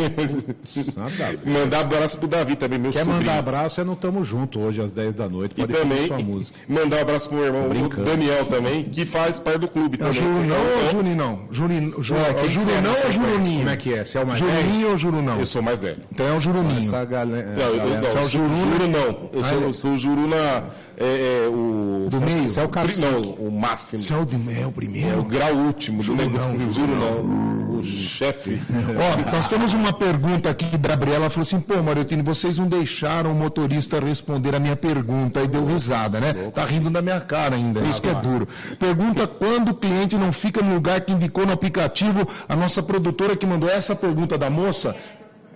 Mandar abraço pro Davi também, meu Quer sobrinho. mandar abraço, é no Tamo Junto hoje às 10 da noite. E Pode pedir também sua música. <laughs> mandar um abraço pro meu irmão o. Daniel também, que faz parte do clube É o não ou Então, Juni não? É o quem Juro que é não nessa ou? Juruninho? Como é que é? Você é o mais velho? Juruninho ou Juro não? Eu sou mais velho. Então é o Juruninho. Essa galera. Não, eu, não, é o eu sou Juru? juro não. Eu sou, eu sou o juru na. É, é, o. Do meio? É o cacique. Não, o máximo. É o, de, é o É o primeiro? grau último do Juro negócio. não, Juro juro não. O chefe. Ó, nós temos uma pergunta aqui da Gabriela. Ela falou assim: pô, Mariotini, vocês não deixaram o motorista responder a minha pergunta. E deu risada, né? Tá rindo da minha cara ainda. Isso que é duro. Pergunta quando o cliente não fica no lugar que indicou no aplicativo. A nossa produtora que mandou essa pergunta da moça.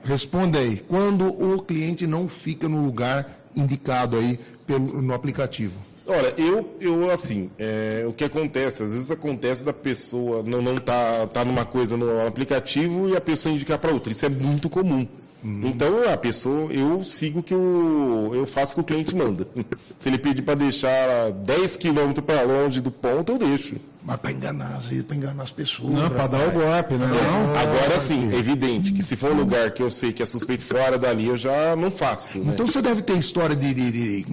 Responde aí. Quando o cliente não fica no lugar indicado aí pelo, no aplicativo. Olha, eu, eu assim, é, o que acontece? Às vezes acontece da pessoa não, não tá, tá numa coisa no aplicativo e a pessoa indicar para outra. Isso é muito comum. Então a pessoa, eu sigo o que eu, eu faço o que o cliente manda. <laughs> Se ele pedir para deixar 10 quilômetros para longe do ponto, eu deixo. Mas para enganar, às vezes, para enganar as pessoas. Não, pra dar o golpe, né? Não. Agora sim, é evidente que se for um lugar que eu sei que é suspeito fora dali, eu já não faço. Né? Então você deve ter história de. de, de-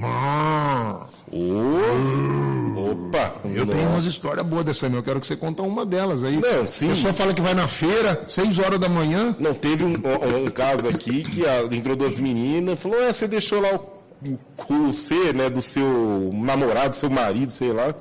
Ô, Opa! Eu tenho umas histórias boas dessa minha. Eu quero que você conte uma delas aí. Não, sim. A pessoa fala que vai na feira, 6 horas da manhã. Não, teve um, um- caso aqui que a, entrou duas meninas, falou, ah, você deixou lá o, o, o C, né, do seu namorado, seu marido, sei lá,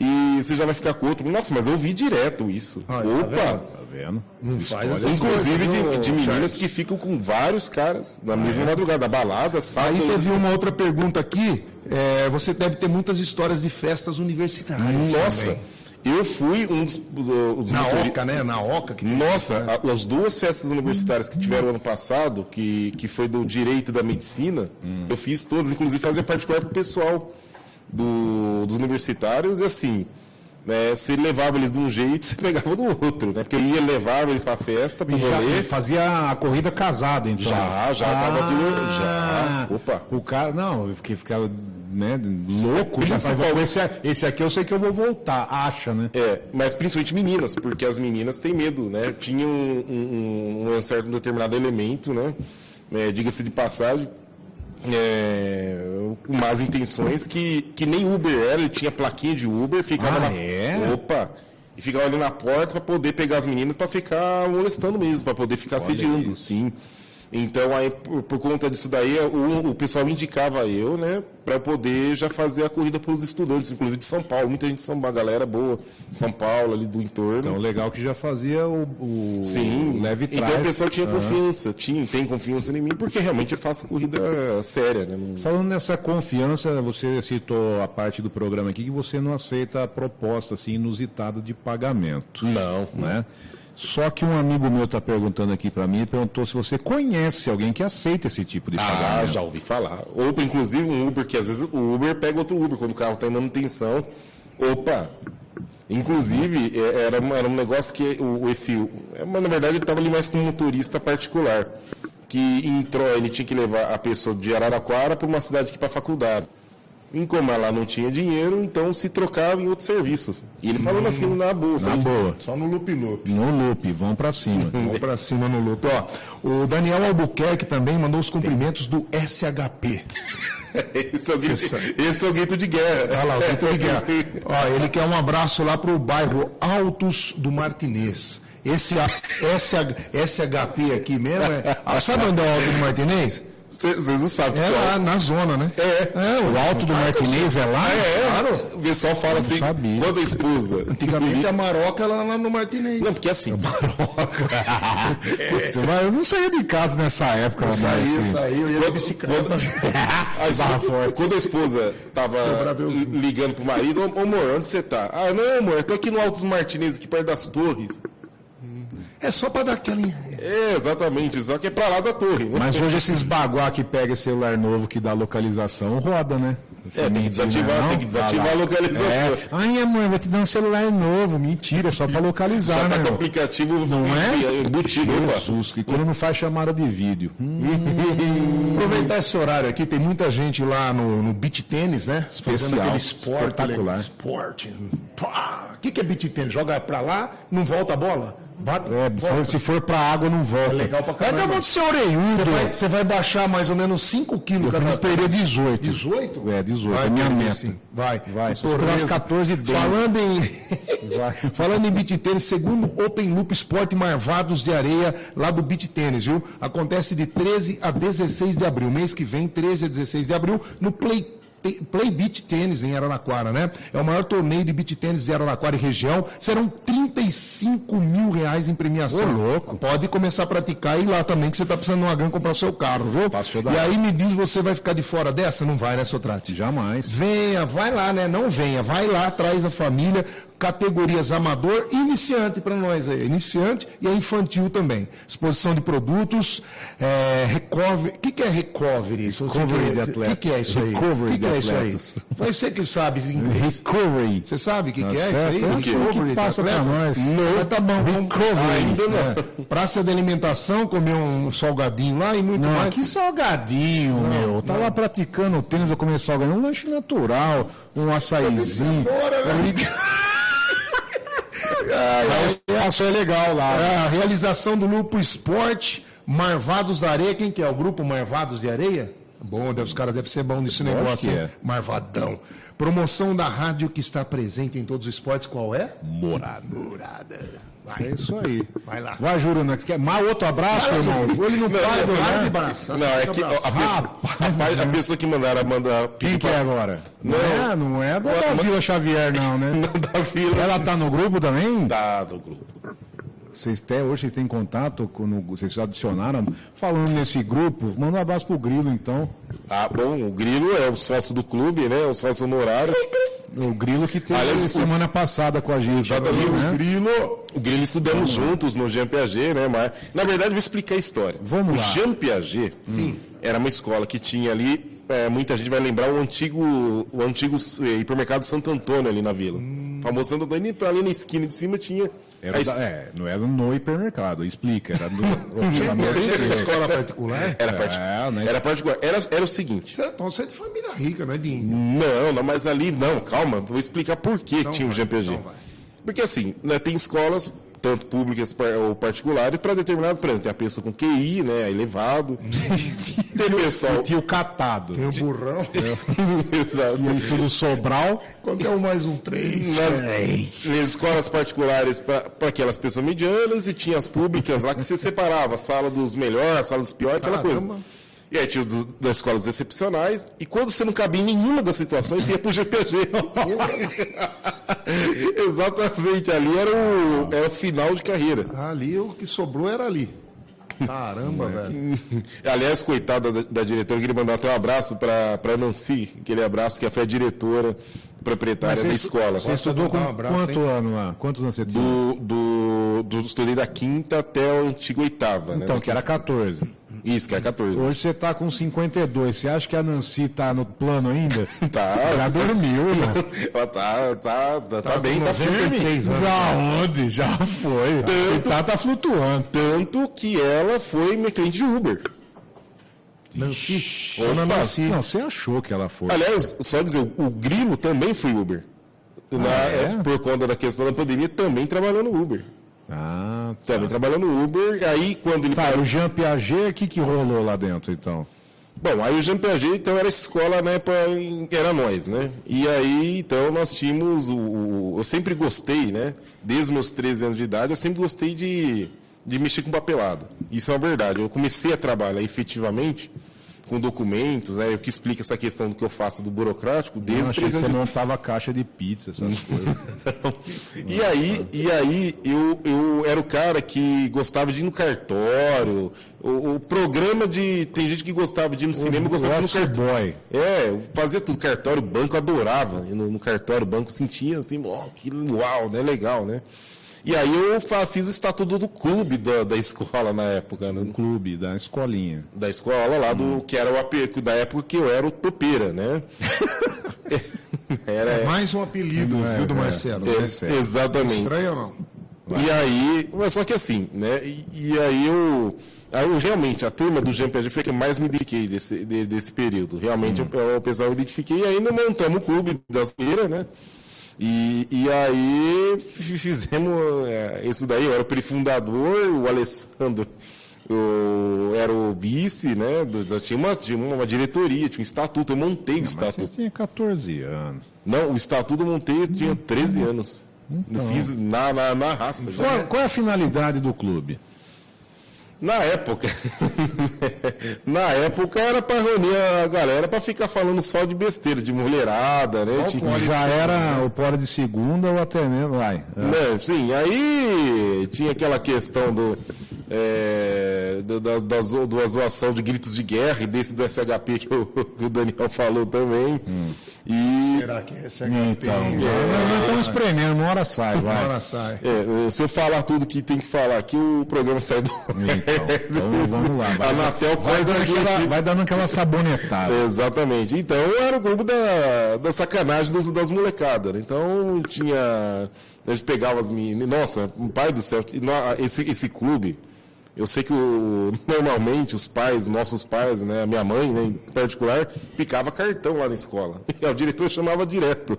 e você já vai ficar com outro. Nossa, mas eu vi direto isso. Ah, tá Opa! Tá vendo? Não faz essas Inclusive de, de meninas Charles? que ficam com vários caras na mesma madrugada, da balada, sábado. Aí teve uma outra pergunta aqui. É, você deve ter muitas histórias de festas universitárias. Nossa, também. eu fui um dos, do- dos Na Oca, né? Na Oca. Que tem- Nossa, a- as duas festas universitárias que tiveram ano passado, que, que foi do direito e da medicina, eu fiz todas, inclusive fazia particular para o pessoal do- dos universitários, e assim, né, você levava eles de um jeito, <laughs> você pegava do outro, né? Porque eu ia levar eles para a festa, para rolê. fazia a corrida casado, então. Já, já, tava tudo- já. Opa. O cara, não, eu fiquei ficava né, louco, já Principal- esse, esse aqui eu sei que eu vou voltar, acha, né? É, mas principalmente meninas, porque as meninas têm medo, né? Tinha um, um- um certo determinado elemento, né? É, Diga-se de passagem, é, com más intenções, que, que nem Uber era, ele tinha plaquinha de Uber, ficava Ah, na. é? Opa! E ficava ali na porta para poder pegar as meninas para ficar molestando mesmo, para poder ficar assediando, sim. Então, aí, por, por conta disso daí, o, o pessoal indicava eu, né, para poder já fazer a corrida para os estudantes, inclusive de São Paulo. Muita gente de São uma galera boa, São Paulo, ali do entorno. Então, legal que já fazia o, o Sim, o leve trás. então o pessoal tinha confiança, tinha, tem confiança em mim, porque realmente eu faço corrida séria, né? Não- Falando nessa confiança, você citou a parte do programa aqui que você não aceita propostas assim, inusitadas de pagamento. Não. Né? Só que um amigo meu está perguntando aqui para mim, perguntou se você conhece alguém que aceita esse tipo de Ah, pagamento. já ouvi falar. Ou, inclusive, um Uber, que às vezes o Uber pega outro Uber, quando o carro está em manutenção. Opa! Inclusive, é- era, um- era um negócio que o, esse. é, Mas, na verdade, ele estava ali mais com um motorista particular. Que entrou, ele tinha que levar a pessoa de Araraquara para uma cidade aqui para a faculdade. E como ela não tinha dinheiro, então se trocava em outros serviços. E ele falando assim, na boa. Na falei, boa. Só no loop loop. No loop, vão para cima. <laughs> Vamos pra cima no loop. Ó, o Daniel Albuquerque também mandou os cumprimentos do SHP. <laughs> esse, é o grito, esse é o grito de guerra. Olha lá, o grito de guerra. <laughs> Ó, ele quer um abraço lá pro bairro Altos do Martinez. Esse A- SH, SHP aqui mesmo é. Ah, sabe onde é o Alto do Martinez? Vocês não sabem. É qual lá, na zona, né? É. O alto do Martinez é lá? Ah, é? O pessoal fala assim, sabia. quando a esposa... Antigamente a Maroca era lá no Martinez. Não, porque assim, Você <laughs> vai- Eu não saía de casa nessa época. né? Saiu, Assim. saiu, ia de bicicleta. a <laughs> esposa, quando a esposa tava ligando pro marido, ô amor, onde você tá? Ah, não, amor, eu tô aqui no Altos Martinez, aqui perto das torres. É só pra dar aquela. É, exatamente, só que é pra lá da torre. né? Mas hoje esses baguá que pega celular novo que dá localização roda, né? É, tem que desativar, tem que desativar a localização. É. Ai, amor, vou te dar um celular novo. Mentira, é só pra localizar, Só né? tá com o aplicativo Não é? embutido. opa. Jesus, e quando não faz chamada de vídeo. Hum, Aproveitar esse horário aqui, tem muita gente lá no, no beach tênis, né? Fazendo Especial, aquele esporte espetacular. Esporte. Pá! O que, que é beach tênis? Joga pra lá, não volta a bola? Bate, é, se for- se for pra água, não volta. É legal pra caramba. acabou de ser orelhudo. Você vai, você vai baixar mais ou menos 5 quilos Eu cada preciso perder 18. 18? É, 18. Vai, é minha meta. sim. Vai. Vai. Eu torneio- as 14 dentro. Falando em. <laughs> Vai. Falando em beat tênis, segundo Open Loop Sport Marvados de Areia, lá do beat tênis, viu? Acontece de 13 a 16 de abril. Mês que vem, 13 a 16 de abril, no Play. Play Beach Tênis em Araraquara, né? É o maior torneio de beach tênis de Araraquara e região. Serão 35 mil reais em premiação. Ô, louco. Pode começar a praticar e ir lá também, que você está precisando de uma grana comprar o seu carro, viu? Passou da E aí me diz, você vai ficar de fora dessa? Não vai, né, Sotrate? Jamais. Venha, vai lá, né? Não venha, vai lá, traz a família, categorias amador e iniciante para nós aí. Iniciante e a infantil também. Exposição de produtos, é, recovery. O que, que é recovery? Você Recovery de O que, atletas. que é isso aí? Recovery O que, que de é isso aí? atletas. Vai ser que sabe inglês. Recovery. Você sabe o que, Tá que é isso certo, aí? eu sei o que passa atletas? nós. Não, mas tá bom. Recovery. ainda não. Praça de alimentação, comer um salgadinho lá e muito Não, mais. que salgadinho, meu. Eu tava praticando tênis, eu comer salgadinho. Um lanche natural, um açaizinho. Bora, velho. <laughs> Passou é legal lá. É, a realização do Lupo Esporte, Marvados da Areia. Quem que é? O grupo Marvados de Areia? Bom, deve- os caras devem ser bons nesse negócio, é. Marvadão. Promoção da rádio que está presente em todos os esportes, qual é? Morada. Morada. Vai, É isso aí. vai lá. Vai, Juruna, que quer mais outro abraço, irmão? Ele não vai, Não, né? de braço. Não, é que a, pessoa, rapaz, a pessoa que mandaram mandar Quem que é agora? Não, Não. é, não é da, Não, da Vila Xavier, não, né? <laughs> da vila Ela tá no grupo também? da, do grupo. Vocês têm, hoje vocês têm contato, com, vocês adicionaram. Falando nesse grupo, manda um abraço pro Grilo, então. Ah, bom, o Grilo é o sócio do clube, né? O sócio honorário. O Grilo que teve Aliás, o- semana passada com a gente. Exatamente, né? o Grilo. O Grilo estudamos juntos no Jean Piaget, né? Mas, na verdade, vou explicar a história. Vamos o lá. Jean Piaget era uma escola que tinha ali, é, muita gente vai lembrar o antigo, o antigo eh, hipermercado Santo Antônio ali na vila. Famoso Santo Antônio, ali na esquina de cima tinha. Era a da- es- é, não era no hipermercado, explica. Era no. <laughs> Era escola particular? Era, É, né? era particular. Era, era o seguinte. Você- Então você é de família rica, não é de índio. Não, não, mas ali, não, calma, vou explicar por que tinha o vai, GPG. então vai. Porque assim, né, tem escolas, tanto públicas ou particulares, para determinado, exemplo, tem a pessoa com QI, né, elevado. <laughs> tem pessoal. O tio catado. Tem o burrão. <laughs> Exato. E eles tudo Sobral. Quanto é um mais um três? Nas, nas escolas particulares para aquelas pessoas medianas e tinha as públicas lá que você separava, a sala dos melhores, a sala dos piores, aquela Caramba. coisa. E aí tinha o do- das escolas excepcionais, e quando você não cabia em nenhuma das situações, você ia pro GPG. <laughs> <laughs> Exatamente, ali era o, era o final de carreira. Ali o que sobrou era ali. Caramba, velho. <laughs> Aliás, coitada da, da diretora, eu queria mandar até um abraço para a Nancy, aquele abraço que foi a diretora proprietária da escola. Você estudou com um abraço, quanto ano lá? Quantos anos você tinha? Do, do, do estudei da quinta até a antiga oitava, né? Então, que era 14. Isso, que é 14. Hoje você tá com 52. Você acha que a Nancy tá no plano ainda? <laughs> Tá. Já dormiu, irmão. <laughs> Ela tá, tá, tá, tá bem, tá firme. 93 anos. Já onde? Já foi. Você tá, tá flutuando. Tanto que ela foi minha cliente de Uber. Nancy. Dona Nancy. Não, você achou que ela foi. Aliás, só dizer, o Grilo também foi Uber. Na- é? Por conta da questão da pandemia, também trabalhou no Uber. Ah, tá. Também trabalhou no Uber. Aí, quando ele Tá, o Jean Piaget, o que que rolou lá dentro, então? Bom, aí o Jean Piaget, então, era escola, né, pra, era nós, né? E aí, então, nós tínhamos o, o- Eu sempre gostei, né? Desde os meus 13 anos de idade, eu sempre gostei de, de mexer com papelada. Isso é uma verdade. Eu comecei a trabalhar efetivamente com documentos, né? O que explica essa questão do que eu faço do burocrático Eu desde os achei que 13 você montava caixa de pizza, essas <laughs> coisas. e aí, e aí eu, eu era o cara que gostava de ir no cartório. O, o programa de. Tem gente que gostava de ir no cinema e gostava de ir no cartório. boy. É, eu fazia tudo, cartório, banco, adorava. No, no cartório, banco, sentia assim, ó, que uau, né? Legal, né? E aí eu fiz o estatuto do clube da, da escola na época, né? Clube, da escolinha. Da escola lá, do, que era o AP, da época que eu era o topeira, né? <laughs> era, Mais um apelido, viu, do Marcelo. é, Você- exatamente. Estranho ou não? E aí, mas só que assim, né? E, e aí eu. Aí eu realmente, a turma do GMPG foi a que eu mais me dediquei desse, de- desse período. Realmente eu, o pessoal eu identifiquei e aí montamos o clube das feiras, né? E, e aí <laughs> fizemos é, isso daí, eu era o prefundador, o Alessandro o- era o vice, né? tinha, uma, tinha uma diretoria, tinha um estatuto, eu montei o Mas você estatuto. tinha 14 anos. Não, o estatuto eu montei, eu tinha 13 anos. Eu fiz na, na, na raça. Qual, qual é a finalidade do clube? Na época, <laughs> na época era para reunir a galera para ficar falando só de besteira, de mulherada, né? Tipo, Já era o pora de segunda ou até mesmo, vai. né, Sim, aí tinha aquela questão do, é, do- da, da, da zoação de gritos de guerra e desse do SHP que o, <laughs> que o Daniel falou também. E Será que esse é Então, nós estamos espremendo, uma hora sai, vai. Agora sai. é, se eu falar tudo que tem que falar aqui, o programa sai do. Então, <laughs> vamos, vamos lá. Vai, A Anatel vai, dando aqui. aquela, vai dando aquela sabonetada. <laughs> Exatamente. Então era o grupo da, da sacanagem dos, das molecadas. né? Então tinha. A gente pegava as meninas. Nossa, pai do céu. Esse, esse clube, eu sei que o- <laughs> normalmente os pais, nossos pais, né, a minha mãe, né, em particular, picava cartão lá na escola. <laughs> E o diretor chamava direto.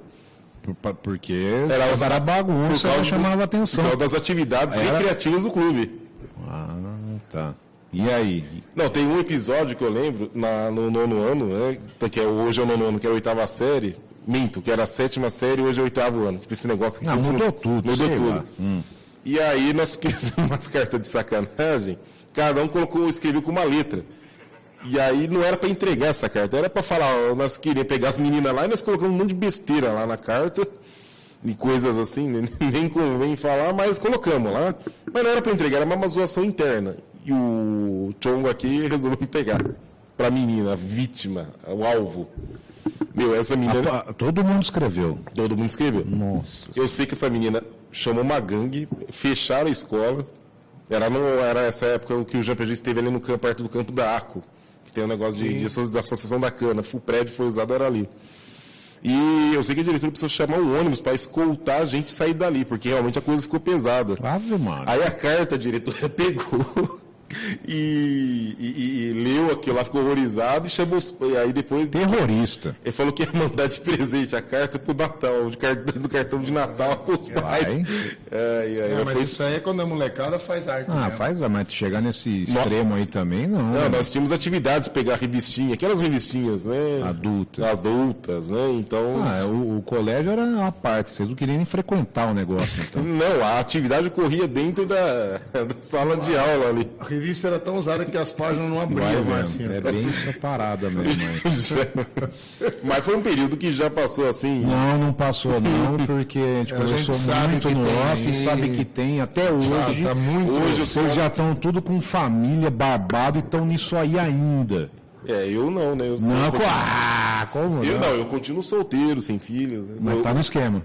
Por- Porque Era os- era Por bagunça, causa que do- chamava atenção. Por das atividades Era- recreativas do clube. Ah, tá. E aí? Não, tem um episódio que eu lembro na- no nono ano, né? Que é, hoje é o nono ano, que é a oitava série. Minto, que era a sétima série, hoje é o oitavo ano. Que tem esse negócio aqui. Ah, que mudou tudo, Mudou tudo. Hum. E aí nós fizemos <laughs> umas cartas de sacanagem, cada um colocou, escreveu com uma letra. E aí não era para entregar essa carta, era para falar, ó, nós queríamos pegar as meninas lá e nós colocamos um monte de besteira lá na carta. E coisas assim, né? <laughs> nem convém falar, mas colocamos lá. Mas não era para entregar, era uma zoação interna. E o Chongo aqui <laughs> resolveu pegar pra menina, a vítima, o alvo. Meu, essa menina. Ah, todo mundo escreveu. Todo mundo escreveu. Nossa. Eu sei que essa menina chamou uma gangue, fecharam a escola. Era, no, era essa época que o Jean Piaget esteve ali no campo, perto do campo da ACO, que tem um negócio de, de da Associação da Cana. O prédio foi usado, era ali. E eu sei que a diretora precisou chamar um ônibus para escoltar a gente sair dali, porque realmente a coisa ficou pesada. Ave, mano. Aí a carta a diretora <laughs> pegou e, e- e leu aquilo lá, ficou horrorizado e chamou. os- e aí depois. Terrorista. Ele falou que ia mandar de presente a carta pro Natal, de cartão, do cartão de Natal pros pais. Vai. Ai, ai, É, mas mas foi- isso aí é quando a molecada faz arte. Ah, mesmo. faz, mas chegar nesse extremo aí também, não. Não, nós tínhamos atividades, pegar revistinha, aquelas revistinhas, né? Adultas. Adultas, né? Então. Ah, o, o colégio era uma parte, vocês não queriam nem frequentar o negócio, então. <laughs> Não, a atividade ocorria dentro da, <laughs> da sala de aula ali. A revista era tão usada que as páginas não abriam mais assim. vendo, é né? bem essa parada mesmo aí. <laughs> Mas foi um período que já passou assim. Não, não passou não, porque a gente conversou muito que no tem. off, sabe que tem até hoje. Tá, tá muito- hoje vocês já estão tudo com família, barbado e estão nisso aí ainda. É, eu não, né? Eu, Não, eu, co- continuo- ah, como eu não? não, eu continuo solteiro, sem filhos. né? Mas Eu- tá no esquema.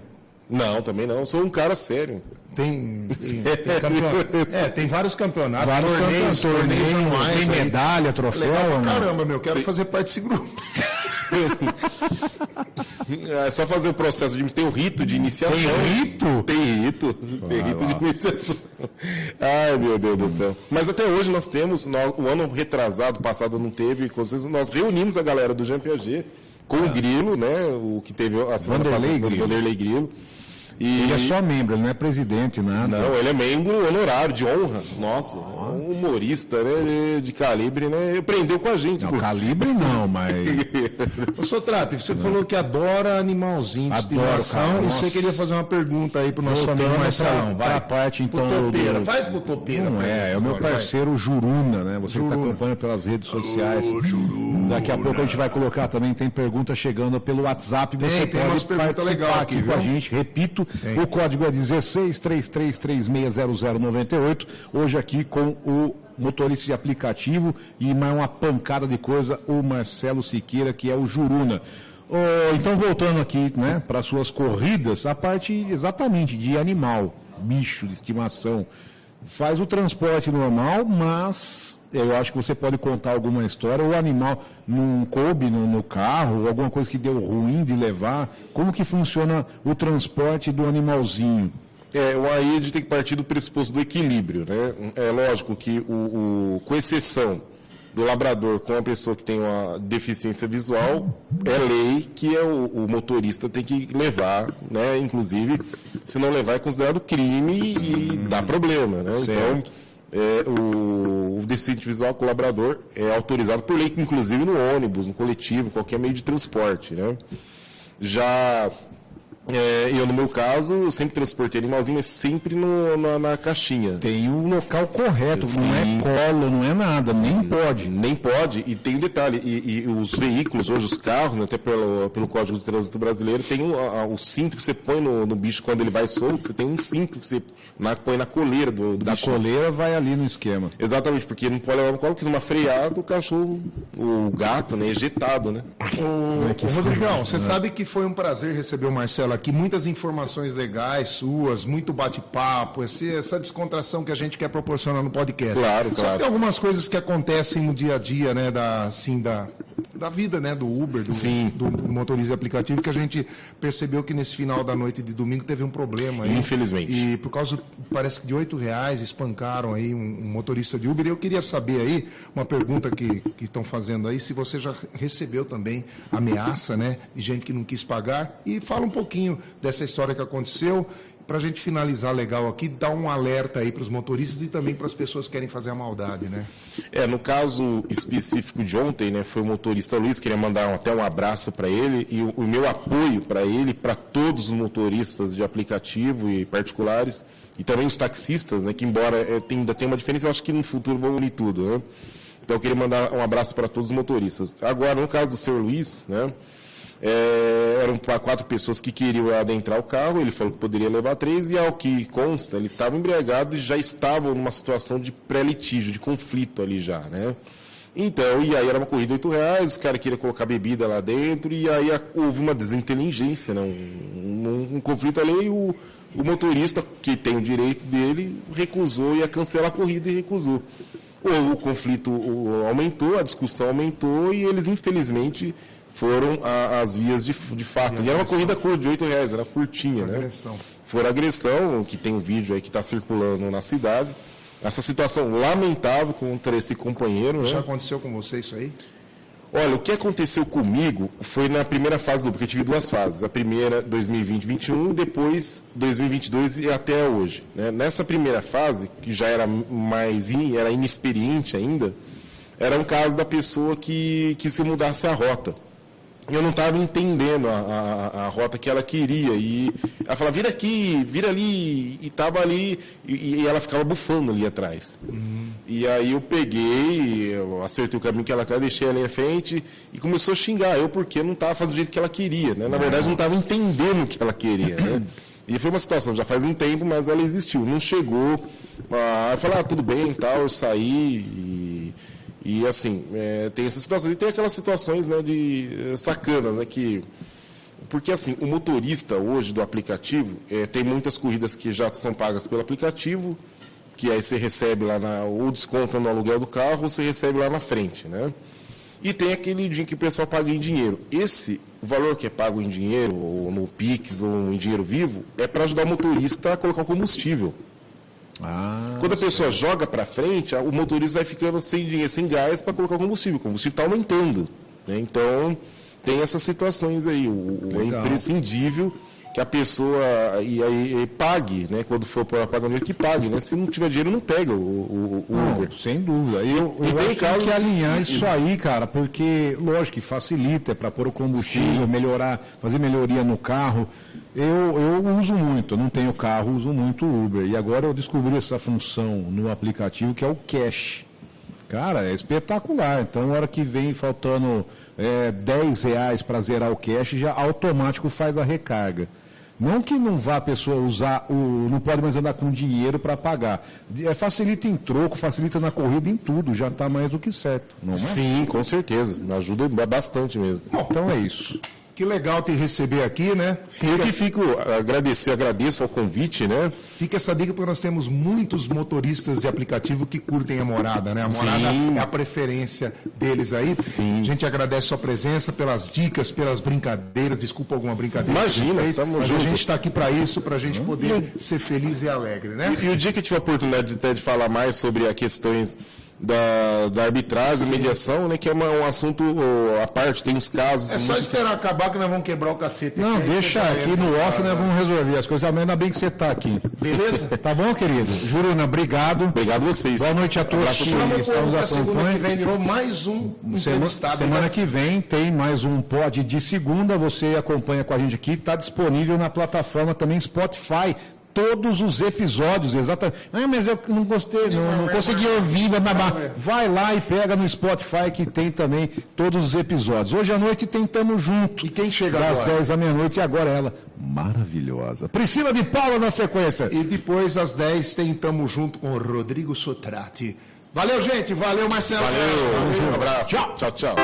Não, também não. Sou um cara sério. Tem, <laughs> tem, tem campeonato. É, tem vários campeonatos, Vários torneios, torneios torneio, anuais. tem medalha, troféu Legal não? caramba, meu. Quero fazer parte desse grupo. <laughs> É só fazer o processo de. Tem o rito de iniciação. Tem rito? Tem rito. Tem rito de iniciação. Ai, meu Deus do céu. Mas até hoje nós temos, nós- o ano retrasado, passado não teve, nós reunimos a galera do Jean Piaget com o Grilo, né? O que teve a semana. Vanderlei passada, Grilo. Vanderlei Grilo. E, Ele é só membro, ele não é presidente, nada. Não, ele é membro honorário, de honra. Nossa, um humorista, né? De calibre, né? Ele Aprendeu com a gente. Não, calibre não, mas. <laughs> Ô, Sotrate, você falou que adora animalzinho de Adoro, estimação cara, e você queria fazer uma pergunta aí pro nosso amigo pra- Marcelão. pra Vai. parte, então, do- topeira. do- Faz pro topeira. Não pra é, é o meu agora, vai. parceiro Juruna, né? Você que está acompanhando pelas redes sociais. Daqui a pouco a gente vai colocar também, tem pergunta chegando pelo WhatsApp. Você Tem, tem pode umas perguntas participar legais aqui aqui, com a gente. Repito, o código é 1633360098. Hoje aqui com o motorista de aplicativo e mais uma pancada de coisa, o Marcelo Siqueira, que é o Juruna. Ô, então, voltando aqui né, para suas corridas, a parte exatamente de animal, bicho de estimação. Faz o transporte normal, mas eu acho que você pode contar alguma história. O animal não coube no, no carro, alguma coisa que deu ruim de levar. Como que funciona o transporte do animalzinho? É, o aí a gente tem que partir do pressuposto do equilíbrio, né? É lógico que, o, o- com exceção do labrador com a pessoa que tem uma deficiência visual, é lei que é o, o motorista tem que levar, né? Inclusive, se não levar é considerado crime e dá problema, né? Então, é, o, o deficiente visual labrador é autorizado por lei, inclusive no ônibus, no coletivo, qualquer meio de transporte, né? Já é, eu, no meu caso, eu sempre transportei animalzinho, mas sempre no- na, na caixinha. Tem o local correto, não é Sim. colo, não é nada, nem pode. Nem pode, e tem um detalhe, e, e os veículos, hoje os carros, né, até pelo, pelo Código de Trânsito Brasileiro, tem o, a- o cinto que você põe no, no bicho quando ele vai solto, você tem um cinto que você na- põe na coleira do, do Da bicho. coleira vai ali no esquema. Exatamente, porque não pode levar no colo, porque numa freada o cachorro, o gato, né, ejetado, né? Ô, Rodrigão, você sabe que foi um prazer receber o Marcelo aqui. Muitas informações legais suas, muito bate-papo, essa descontração que a gente quer proporcionar no podcast. Claro, Só claro. tem algumas coisas que acontecem no dia a dia, né, da, assim, da, da vida, né, do Uber, do, Sim. do motorista aplicativo, que a gente percebeu que nesse final da noite de domingo teve um problema aí. Infelizmente. E por causa, parece que de oito reais, espancaram aí um, um motorista de Uber. E eu queria saber aí, uma pergunta que que estão fazendo aí, se você já recebeu também ameaça, né, de gente que não quis pagar. E fala um pouquinho dessa história que aconteceu, para a gente finalizar legal aqui, dar um alerta aí para os motoristas e também para as pessoas que querem fazer a maldade, né? É, no caso específico de ontem, né, foi o motorista Luiz, queria mandar até um abraço para ele e o, o meu apoio para ele, para todos os motoristas de aplicativo e particulares e também os taxistas, né, que embora é, tem- ainda tem uma diferença, eu acho que no futuro vão unir tudo, né? Então eu queria mandar um abraço para todos os motoristas. Agora, no caso do senhor Luiz, né, é, eram quatro pessoas que queriam adentrar o carro, ele falou que poderia levar três, e ao que consta, ele estava embriagado e já estavam numa situação de pré-litígio, de conflito ali já, né? Então, e aí era uma corrida de 8 reais, os caras queriam colocar bebida lá dentro, e aí houve uma desinteligência, né? um, um- um conflito ali, e o, o motorista, que tem o direito dele, recusou, ia cancelar a corrida e recusou. O, o conflito aumentou, a discussão aumentou, e eles, infelizmente, foram a- as vias de, de fato. E era uma corrida curta, de 8 reais, era curtinha, né? Agressão. Foram agressão, que tem um vídeo aí que está circulando na cidade. Essa situação lamentável contra esse companheiro, né? Já aconteceu com você isso aí? Olha, o que aconteceu comigo foi na primeira fase do, porque eu tive duas fases. A primeira, 2020-21, e depois 2022 e até hoje. né? Nessa primeira fase, que já era mais in, era inexperiente ainda, era um caso da pessoa que que eu mudasse a rota. Eu não estava entendendo a, a- a rota que ela queria. E ela falava, vira aqui, vira ali. E estava ali, e, e ela ficava bufando ali atrás. E aí eu peguei, eu acertei o caminho que ela queria, deixei ela em frente e começou a xingar eu porque não estava fazendo do jeito que ela queria. Né? Na verdade, não estava entendendo o que ela queria. Né? <clears throat> E foi uma situação, já faz um tempo, mas ela existiu. Não chegou. Ah, eu falei, ah, tudo bem, tal, eu saí e. E assim, é, tem essas situações. E tem aquelas situações né, de eh, sacanas, né? Que, porque assim, o motorista hoje do aplicativo, eh, tem muitas corridas que já são pagas pelo aplicativo, que aí você recebe lá na. ou desconta no aluguel do carro, ou você recebe lá na frente, né? E tem aquele dia que o pessoal paga em dinheiro. Esse, valor que é pago em dinheiro, ou no Pix, ou em dinheiro vivo, é para ajudar o motorista a colocar o combustível. Ah, Quando a pessoa joga para frente, o motorista vai ficando sem dinheiro, sem gás para colocar o combustível. O combustível está aumentando. né? Então, tem essas situações aí. O, é imprescindível que a pessoa e, aí, e pague, né? Quando for para pagamento, que pague. Né? Se não tiver dinheiro, não pega o, o, o Não, Uber. sem dúvida. Eu, E eu tem acho que alinhar isso aí, cara, porque, lógico que facilita, para pôr o combustível, melhorar, fazer melhoria no carro. Eu, eu uso muito, eu não tenho carro, uso muito o Uber. E agora eu descobri essa função no aplicativo que é o cash. Cara, é espetacular. Então, na hora que vem faltando é, 10 reais para zerar o cash, já automático faz a recarga. Não que não vá a pessoa usar, o, não pode mais andar com dinheiro para pagar. É, facilita em troco, facilita na corrida, em tudo. Já está mais do que certo. Não é? Sim, com certeza. Ajuda bastante mesmo. Então é isso. Que legal te receber aqui, né? Eu que fico agradecer, agradeço ao convite, né? Fica essa dica porque nós temos muitos motoristas de aplicativo que curtem a morada, né? A morada Sim. é a preferência deles aí. Sim. A gente agradece sua presença pelas dicas, pelas brincadeiras. Desculpa alguma brincadeira. Imagina, fez, mas a junto. gente está aqui para isso, para a gente poder ser feliz e alegre, né? E, e o dia que eu tive a oportunidade de, até de falar mais sobre as questões da, da arbitragem, da mediação, né, que é uma- um assunto à parte, tem uns casos. É só muito- esperar acabar que nós vamos quebrar o cacete. Não, deixa aqui no off, nós vamos resolver as coisas. Mas ainda bem que você está aqui. Beleza? <laughs> Tá bom, querido? Juruna, obrigado. Obrigado a vocês. Boa noite a todos Abraço que a todos. Vamos estão pôr nos pra segunda que vem, virou mais um Semana, semana né? que vem tem mais um pod de segunda. Você acompanha com a gente aqui. Está disponível na plataforma também Spotify. Todos os episódios, exatamente. Ah, mas eu não gostei, não, não consegui ouvir. blá, blá, blá. Vai lá e pega no Spotify que tem também todos os episódios. Hoje à noite tem Tamo Junto. E quem chega Das agora? 10 à meia-noite e agora ela, maravilhosa. Priscila de Paula na sequência. E depois, às 10, tem Tamo Junto com o Rodrigo Sotrati. Valeu, gente. Valeu, Marcelo. Valeu, um abraço. Tchau, tchau.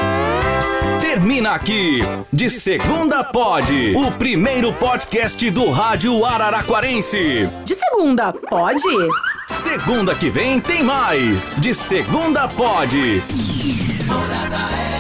Termina aqui, de segunda pode, o primeiro podcast do rádio Araraquarense. De segunda, pode? Segunda que vem tem mais, de segunda pode. Morada